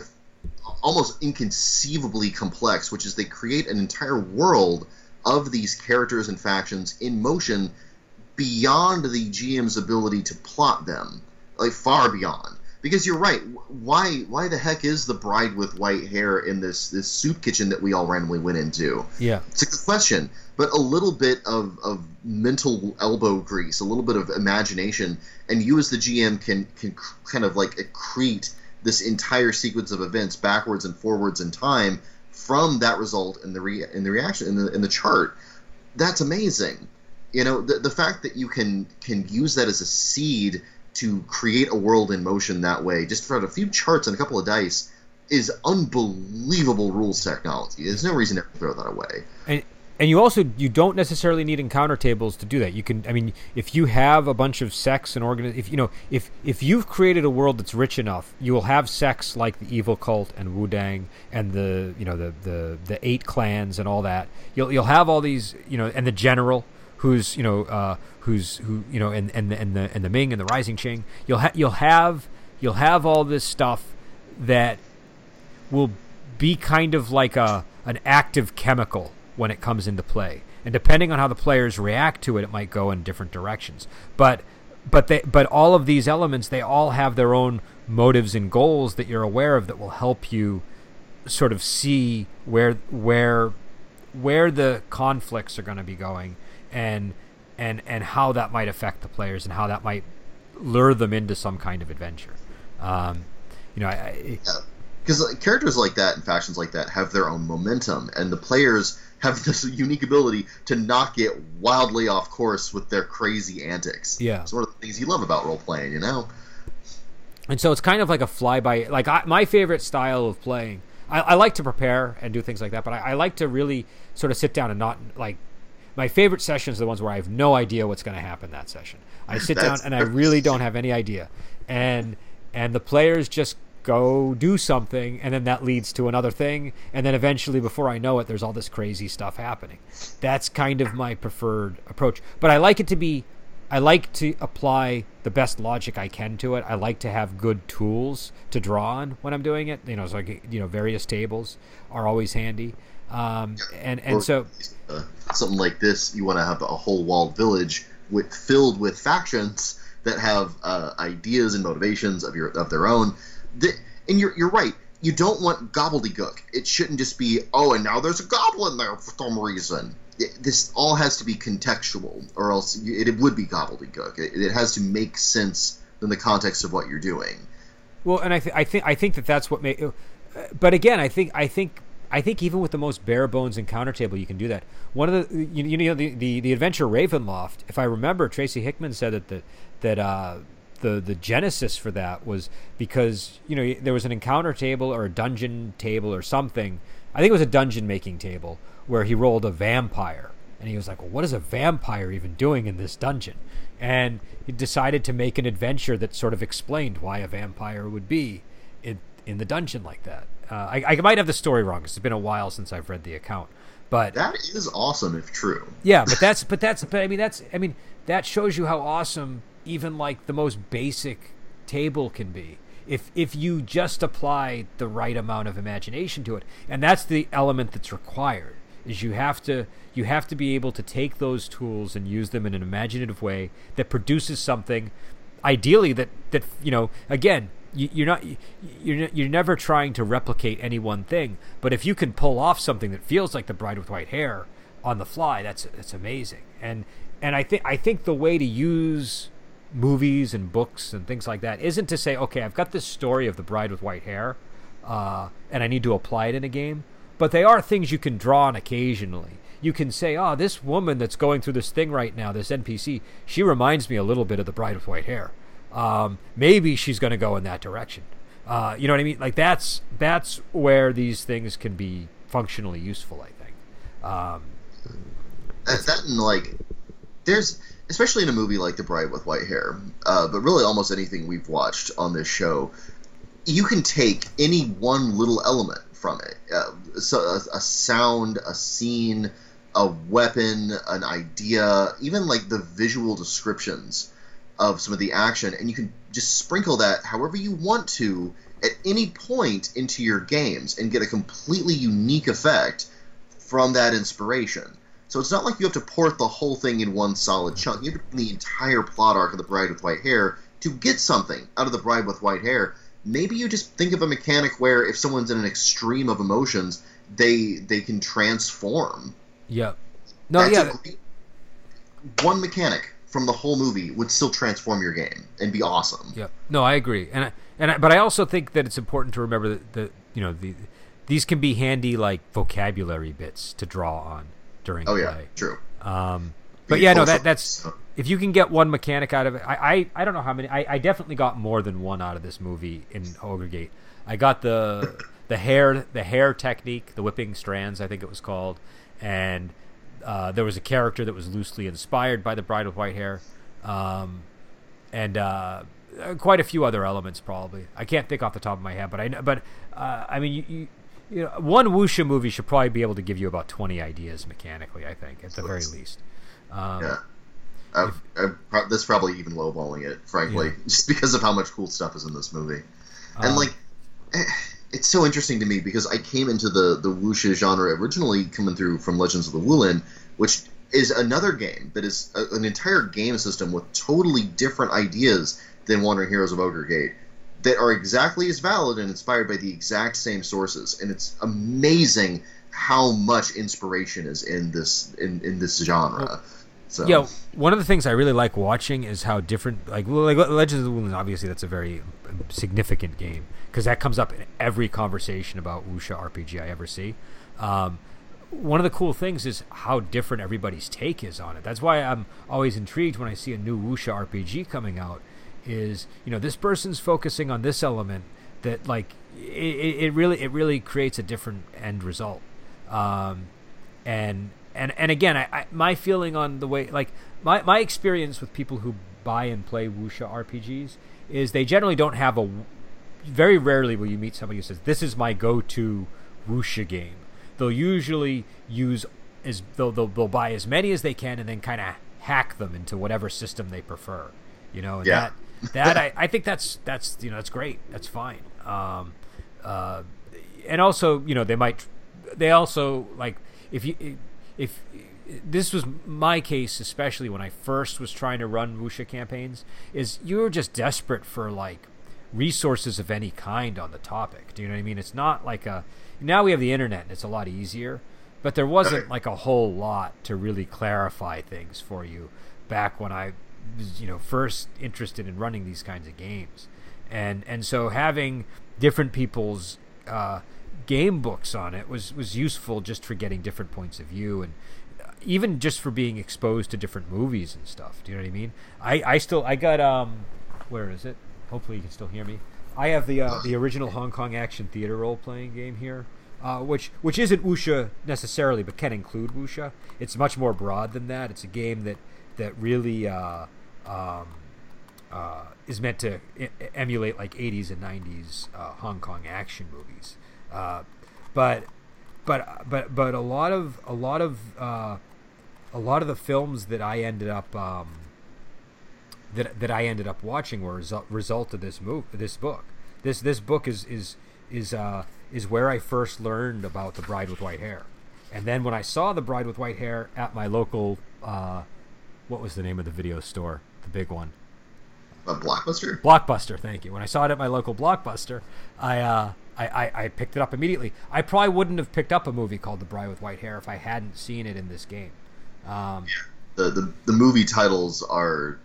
almost inconceivably complex, which is they create an entire world of these characters and factions in motion beyond the GM's ability to plot them, like far beyond. Because you're right. Why why the heck is the bride with white hair in this this soup kitchen that we all randomly went into?
yeah,
It's a good question, but a little bit of, of mental elbow grease, a little bit of imagination, and you as the GM can can kind of like accrete this entire sequence of events backwards and forwards in time from that result in the re- in the reaction in the in the chart. That's amazing. You know, the the fact that you can can use that as a seed to create a world in motion that way, just for a few charts and a couple of dice, is unbelievable rules technology. There's no reason to throw that away.
And and you also you don't necessarily need encounter tables to do that. You can I mean if you have a bunch of sects and organ if you know if if you've created a world that's rich enough, you will have sects like the evil cult and Wudang and the you know the the the eight clans and all that. You'll you'll have all these you know and the general who's you know uh, who's who you know and and the, and the and the Ming and the Rising Qing. You'll ha- you'll have you'll have all this stuff that will be kind of like a an active chemical when it comes into play. And depending on how the players react to it, it might go in different directions. But but they but all of these elements, they all have their own motives and goals that you're aware of that will help you sort of see where where where the conflicts are going to be going and and and how that might affect the players and how that might lure them into some kind of adventure. Um, you know, I,
because yeah. characters like that and factions like that have their own momentum, and the players have this unique ability to not get wildly off course with their crazy antics.
Yeah,
it's one of the things you love about role playing, you know.
And so it's kind of like a flyby. Like I, my favorite style of playing, I, I, like to prepare and do things like that, but I, I like to really sort of sit down and not like my favorite sessions are the ones where I have no idea what's going to happen that session. I sit down and I really don't have any idea, and and the players just go do something, and then that leads to another thing, and then eventually, before I know it, there's all this crazy stuff happening. That's kind of my preferred approach. But I like it to be, I like to apply the best logic I can to it. I like to have good tools to draw on when I'm doing it. You know, so like you know, various tables are always handy. Um, and and or, so
uh, something like this, you want to have a whole walled village with filled with factions that have uh, ideas and motivations of your of their own the, and you're you're right. You don't want gobbledygook. It shouldn't just be oh, and now there's a goblin there for some reason. This all has to be contextual, or else it, would be gobbledygook. It, has to make sense in the context of what you're doing.
Well, and I, th- I think I think that that's what made. Uh, but again, I think I think I think even with the most bare bones encounter table, you can do that. One of the you, you know the, the the adventure Ravenloft. If I remember, Tracy Hickman said that that that uh, the the genesis for that was because you know there was an encounter table or a dungeon table or something. I think it was a dungeon making table where he rolled a vampire, and he was like, "Well, what is a vampire even doing in this dungeon?" And he decided to make an adventure that sort of explained why a vampire would be in in the dungeon like that. Uh, I, I might have the story wrong because it's been a while since I've read the account, but
that is awesome if true.
Yeah, but that's but that's but I mean that's I mean that shows you how awesome even like the most basic table can be if if you just apply the right amount of imagination to it and that's the element that's required is you have to you have to be able to take those tools and use them in an imaginative way that produces something ideally that that you know again you, are not you're you're never trying to replicate any one thing but if you can pull off something that feels like the bride with white hair on the fly that's that's amazing and and I think I think the way to use movies and books and things like that isn't to say, okay, I've got this story of the bride with white hair, uh, and I need to apply it in a game. But they are things you can draw on occasionally. You can say, oh, this woman that's going through this thing right now, this NPC, she reminds me a little bit of the bride with white hair. Um, maybe she's going to go in that direction. Uh, you know what I mean? Like that's that's where these things can be functionally useful. I think. Um,
that, and like, there's especially in a movie like The Bride with White Hair, uh, but really almost anything we've watched on this show, you can take any one little element from it. Uh, so a, a, sound, a scene, a weapon, an idea, even like the visual descriptions of some of the action, and you can just sprinkle that however you want to at any point into your games and get a completely unique effect from that inspiration. So it's not like you have to port the whole thing in one solid chunk. You have to the entire plot arc of the Bride with White Hair to get something out of the Bride with White Hair. Maybe you just think of a mechanic where if someone's in an extreme of emotions, they they can transform.
Yep. No, That's yeah. Great,
one mechanic from the whole movie would still transform your game and be awesome.
Yeah. No, I agree, and I, and I, but I also think that it's important to remember that the you know the these can be handy like vocabulary bits to draw on during
Oh
play.
yeah, true.
Um, but yeah, no, that that's if you can get one mechanic out of it. I I, I don't know how many. I, I definitely got more than one out of this movie in Ogre Gate. I got the the hair the hair technique, the whipping strands, I think it was called, and uh, there was a character that was loosely inspired by the Bride with White Hair, um, and uh, quite a few other elements. Probably I can't think off the top of my head, but I know. But uh, I mean, you, you you know, one wuxia movie should probably be able to give you about twenty ideas mechanically. I think at the very least. Um,
Yeah. I, I, that's probably even lowballing it, frankly,
Yeah.
just because of how much cool stuff is in this movie. And
Um,
like, eh, it's so interesting to me because I came into the the wuxia genre originally coming through from Legends of the Wulin, which is another game that is a, an entire game system with totally different ideas than Wandering Heroes of Ogre Gate that are exactly as valid and inspired by the exact same sources. And it's amazing how much inspiration is in this in, in this genre. So
Yeah, one of the things I really like watching is how different, like, like Legends of the Wulin. Obviously, that's a very significant game because that comes up in every conversation about wuxia RPG I ever see. Um, one of the cool things is how different everybody's take is on it. That's why I'm always intrigued when I see a new wuxia RPG coming out. Is you know this person's focusing on this element that like it, it really it really creates a different end result. Um, and and and again, I, I my feeling on the way like my my experience with people who buy and play wuxia RPGs is they generally don't have a very rarely will you meet somebody who says this is my go-to wuxia game. They'll usually use as they'll, they'll they'll buy as many as they can and then kind of hack them into whatever system they prefer. You know, and
Yeah.
that that I, I think that's that's you know that's great. That's fine. Um, uh, and also you know they might they also like if you if this was my case especially when I first was trying to run wuxia campaigns is you were just desperate for like resources of any kind on the topic. Do you know what I mean? It's not like a now we have the internet and it's a lot easier, but there wasn't like a whole lot to really clarify things for you back when I was you know first interested in running these kinds of games. And and so having different people's uh, game books on it was was useful just for getting different points of view and even just for being exposed to different movies and stuff. Do you know what I mean? I, I still I got um where is it? Hopefully you can still hear me. I have the uh, the original Hong Kong action theater role playing game here, uh, which which isn't wuxia necessarily, but can include wuxia. It's much more broad than that. It's a game that that really uh, um, uh, is meant to e- emulate like 80s and 90s uh, Hong Kong action movies. Uh, but but but but a lot of a lot of uh, a lot of the films that I ended up um, that that I ended up watching were result, result of this move this book. This this book is is is uh, is where I first learned about the Bride with White Hair, and then when I saw the Bride with White Hair at my local uh, what was the name of the video store, the big one.
a blockbuster.
Blockbuster, thank you. When I saw it at my local Blockbuster, I, uh, I, I, I picked it up immediately. I probably wouldn't have picked up a movie called The Bride with White Hair if I hadn't seen it in this game. Um,
the, the the movie titles are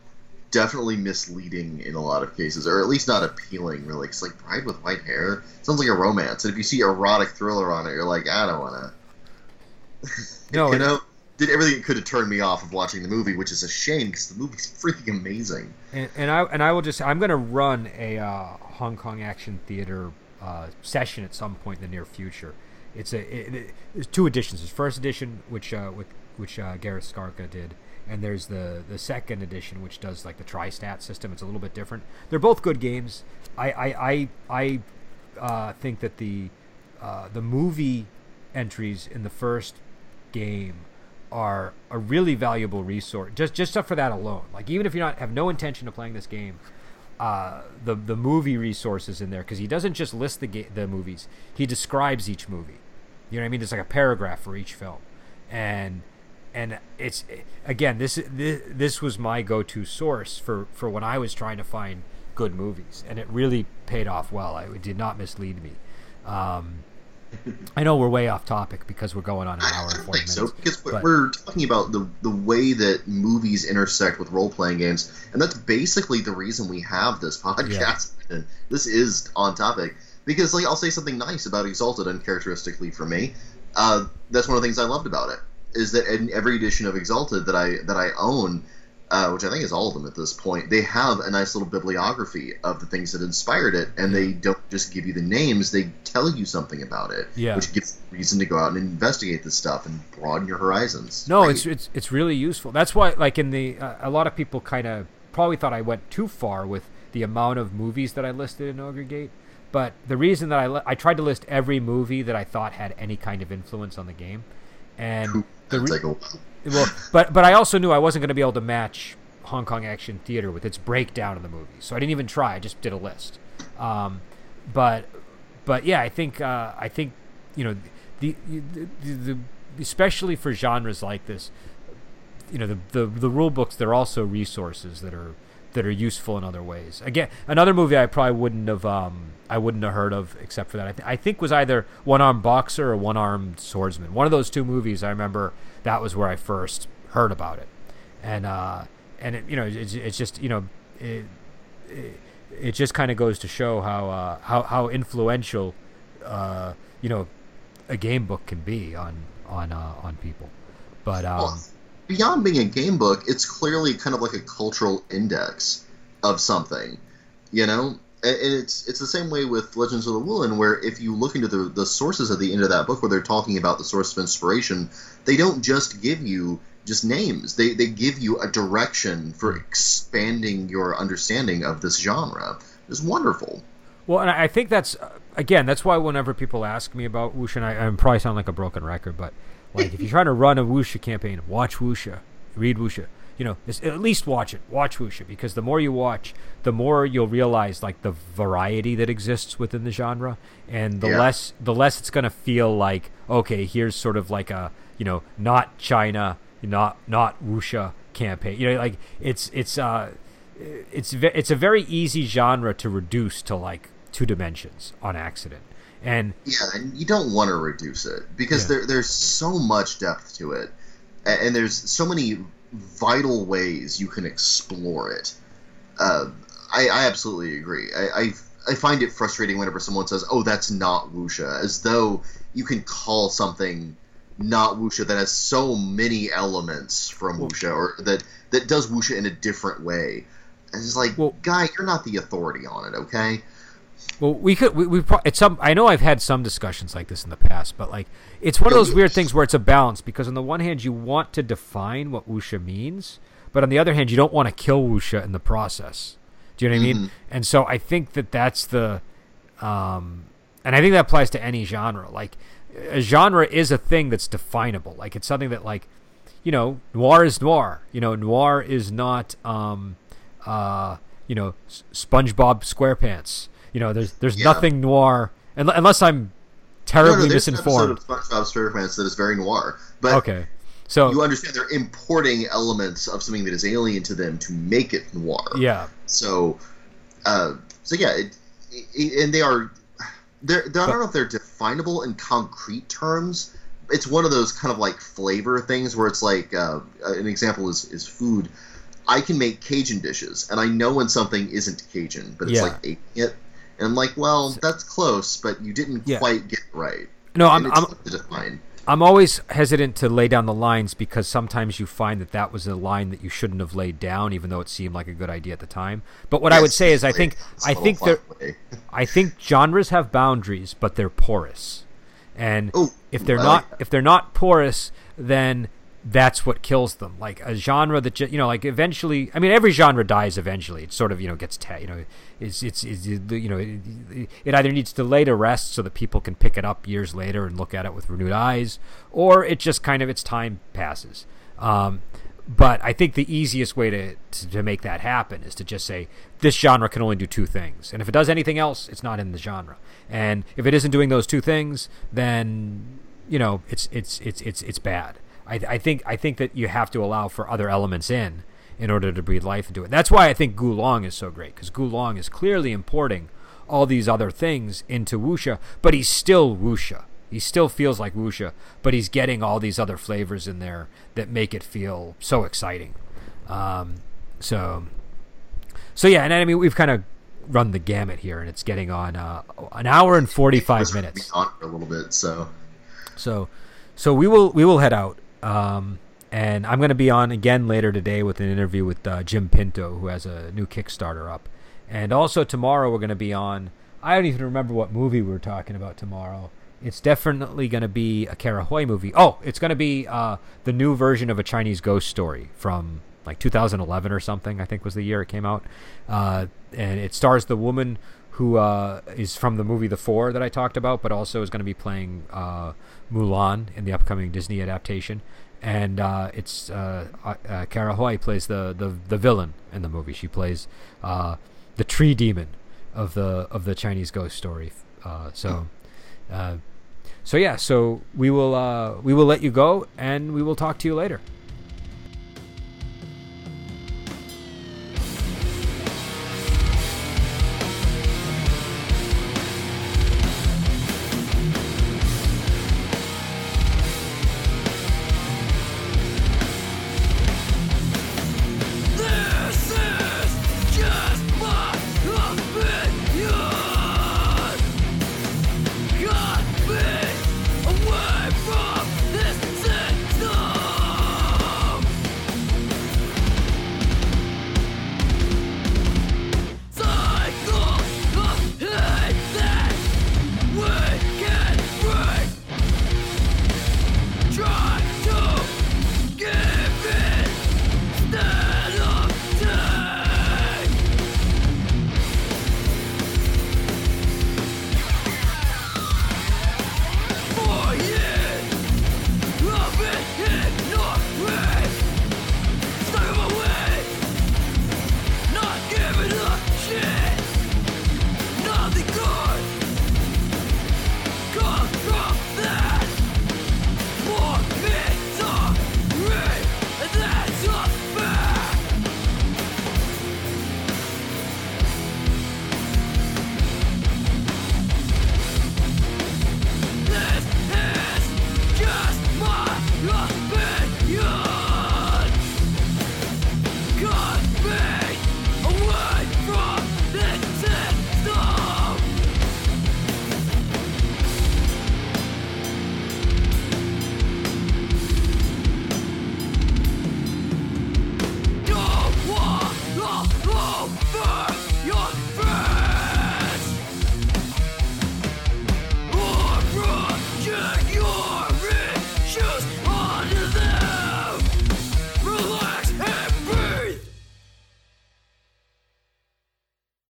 definitely misleading in a lot of cases, or at least not appealing. Really, it's like Bride with White Hair sounds like a romance, and if you see erotic thriller on it, you're like, I don't want to.
No,
you know, did everything that could have turned me off of watching the movie, which is a shame because the movie's freaking amazing.
and, and I and I will just I'm going to run a uh, Hong Kong action theater uh, session at some point in the near future. It's a it, it, there's two editions. There's first edition, which uh, with which uh, Gareth Skarka did, and there's the the second edition, which does like the tri-stat system. It's a little bit different. They're both good games. I I I, I uh, think that the uh, the movie entries in the first game are a really valuable resource just just for that alone like even if you not have no intention of playing this game uh, the the movie resources in there because he doesn't just list the ga- the movies he describes each movie. You know what I mean? There's like a paragraph for each film. And and it's again this this, this was my go-to source for for when I was trying to find good movies. And it really paid off well. I, it did not mislead me. Um, I know we're way off topic because we're going on an hour and 40 minutes
so because we're,
but-
we're talking about the the way that movies intersect with role playing games, and that's basically the reason we have this podcast. And this is on topic. because like I'll say something nice about Exalted, uncharacteristically for me. Uh, that's one of the things I loved about it is that in every edition of Exalted that I that I own, uh, which I think is all of them at this point, they have a nice little bibliography of the things that inspired it, and they don't just give you the names; they tell you something about it,
Yeah.
which gives you reason to go out and investigate this stuff and broaden your horizons.
No,
Great.
it's it's it's really useful. That's why, like in the, uh, a lot of people kind of probably thought I went too far with the amount of movies that I listed in Ogre Gate. But the reason that I li- I tried to list every movie that I thought had any kind of influence on the game, and the re-
like a while.
Well, but but I also knew I wasn't going to be able to match Hong Kong Action Theater with its breakdown of the movie, so I didn't even try. I just did a list. Um, but but yeah, I think uh, I think you know the, the, the, the especially for genres like this, you know the, the the rule books they're also resources that are that are useful in other ways. Again, another movie I probably wouldn't have um, I wouldn't have heard of except for that. I, th- I think was either One Armed Boxer or One Armed Swordsman. One of those two movies. I remember that was where I first heard about it, and uh, and it, you know it's, it's just you know it it, it just kind of goes to show how uh, how how influential uh, you know a game book can be on on uh, on people. But um,
Well, beyond being a game book, it's clearly kind of like a cultural index of something, you know. And it's it's the same way with Legends of the Wulin, where if you look into the the sources at the end of that book, where they're talking about the source of inspiration, they don't just give you just names. They they give you a direction for expanding your understanding of this genre. It's wonderful.
Well, and I think that's again that's why whenever people ask me about Wuxia, and I, I probably sound like a broken record, but like if you're trying to run a Wuxia campaign, watch Wuxia, read Wuxia. You know, at least watch it. Watch Wuxia because the more you watch, the more you'll realize like the variety that exists within the genre, and the
Yeah.
less the less it's gonna feel like okay, here's sort of like a you know not China, not not Wuxia campaign. You know, like it's it's uh it's ve- it's a very easy genre to reduce to like two dimensions on accident. And
Yeah, and you don't want to reduce it because
Yeah.
there there's so much depth to it, and there's so many vital ways you can explore it. Uh, I, I absolutely agree. I, I I find it frustrating whenever someone says, "Oh, that's not wuxia," as though you can call something not wuxia that has so many elements from wuxia or that that does wuxia in a different way. And it's like,
Well-
guy, you're not the authority on it, okay?
Well, we could we, we pro- it's some I know I've had some discussions like this in the past, but like it's one of those weird things where it's a balance because on the one hand you want to define what wuxia means, but on the other hand you don't want to kill wuxia in the process. Do you know what I mean? And so I think that that's the um and I think that applies to any genre. Like a genre is a thing that's definable. Like it's something that like you know, noir is noir. You know, noir is not um uh you know, SpongeBob SquarePants. You know, there's there's
Yeah.
nothing noir unless I'm terribly
no, there's
misinformed.
an episode of SpongeBob SquarePants that is very noir, but
Okay. So
you understand they're importing elements of something that is alien to them to make it noir.
yeah.
So, uh, so yeah, it, it, and they are. They're, they're, I don't know if they're definable in concrete terms. It's one of those kind of like flavor things where it's like uh, an example is is food. I can make Cajun dishes, and I know when something isn't Cajun, but it's
Yeah.
like it, and I'm like, well, that's close, but you didn't
Yeah.
quite get it right.
No, I'm I'm. I'm always hesitant to lay down the lines because sometimes you find that that was a line that you shouldn't have laid down, even though it seemed like a good idea at the time. But what I would say is, I think I think there. I think genres have boundaries, but they're porous. And
Oh,
if they're not if they're not porous, then that's what kills them. Like a genre that you know, like eventually. I mean, every genre dies eventually. It sort of you know gets ta- you know it's it's, it's you know it, it either needs to lay to rest so that people can pick it up years later and look at it with renewed eyes, or it just kind of its time passes. Um, but I think the easiest way to, to to make that happen is to just say this genre can only do two things, and if it does anything else, it's not in the genre. And if it isn't doing those two things, then you know it's it's it's it's it's bad. I, I think I think that you have to allow for other elements in in order to breathe life into it. That's why I think Gu Long is so great because Gu Long is clearly importing all these other things into wuxia, but he's still wuxia. He still feels like wuxia, but he's getting all these other flavors in there that make it feel so exciting. Um, so, so yeah, and I mean we've kind of run the gamut here, and it's getting on uh, an hour and forty five minutes.
On for a little bit, so
so so we will we will head out. Um, and I'm going to be on again later today with an interview with uh, Jim Pinto, who has a new Kickstarter up. And also tomorrow we're going to be on. I don't even remember what movie we are talking about tomorrow. It's definitely going to be a Kara Hui movie. Oh, it's going to be uh, the new version of a Chinese ghost story from like 2011 or something. I think was the year it came out, uh, and it stars the woman who uh, is from the movie The Four that I talked about, but also is going to be playing uh, Mulan in the upcoming Disney adaptation and uh, it's uh, uh, Kara Hui plays the, the the villain in the movie. She plays uh, the tree demon of the of the Chinese ghost story. Uh, so, uh, so yeah. So we will uh, we will let you go, and we will talk to you later.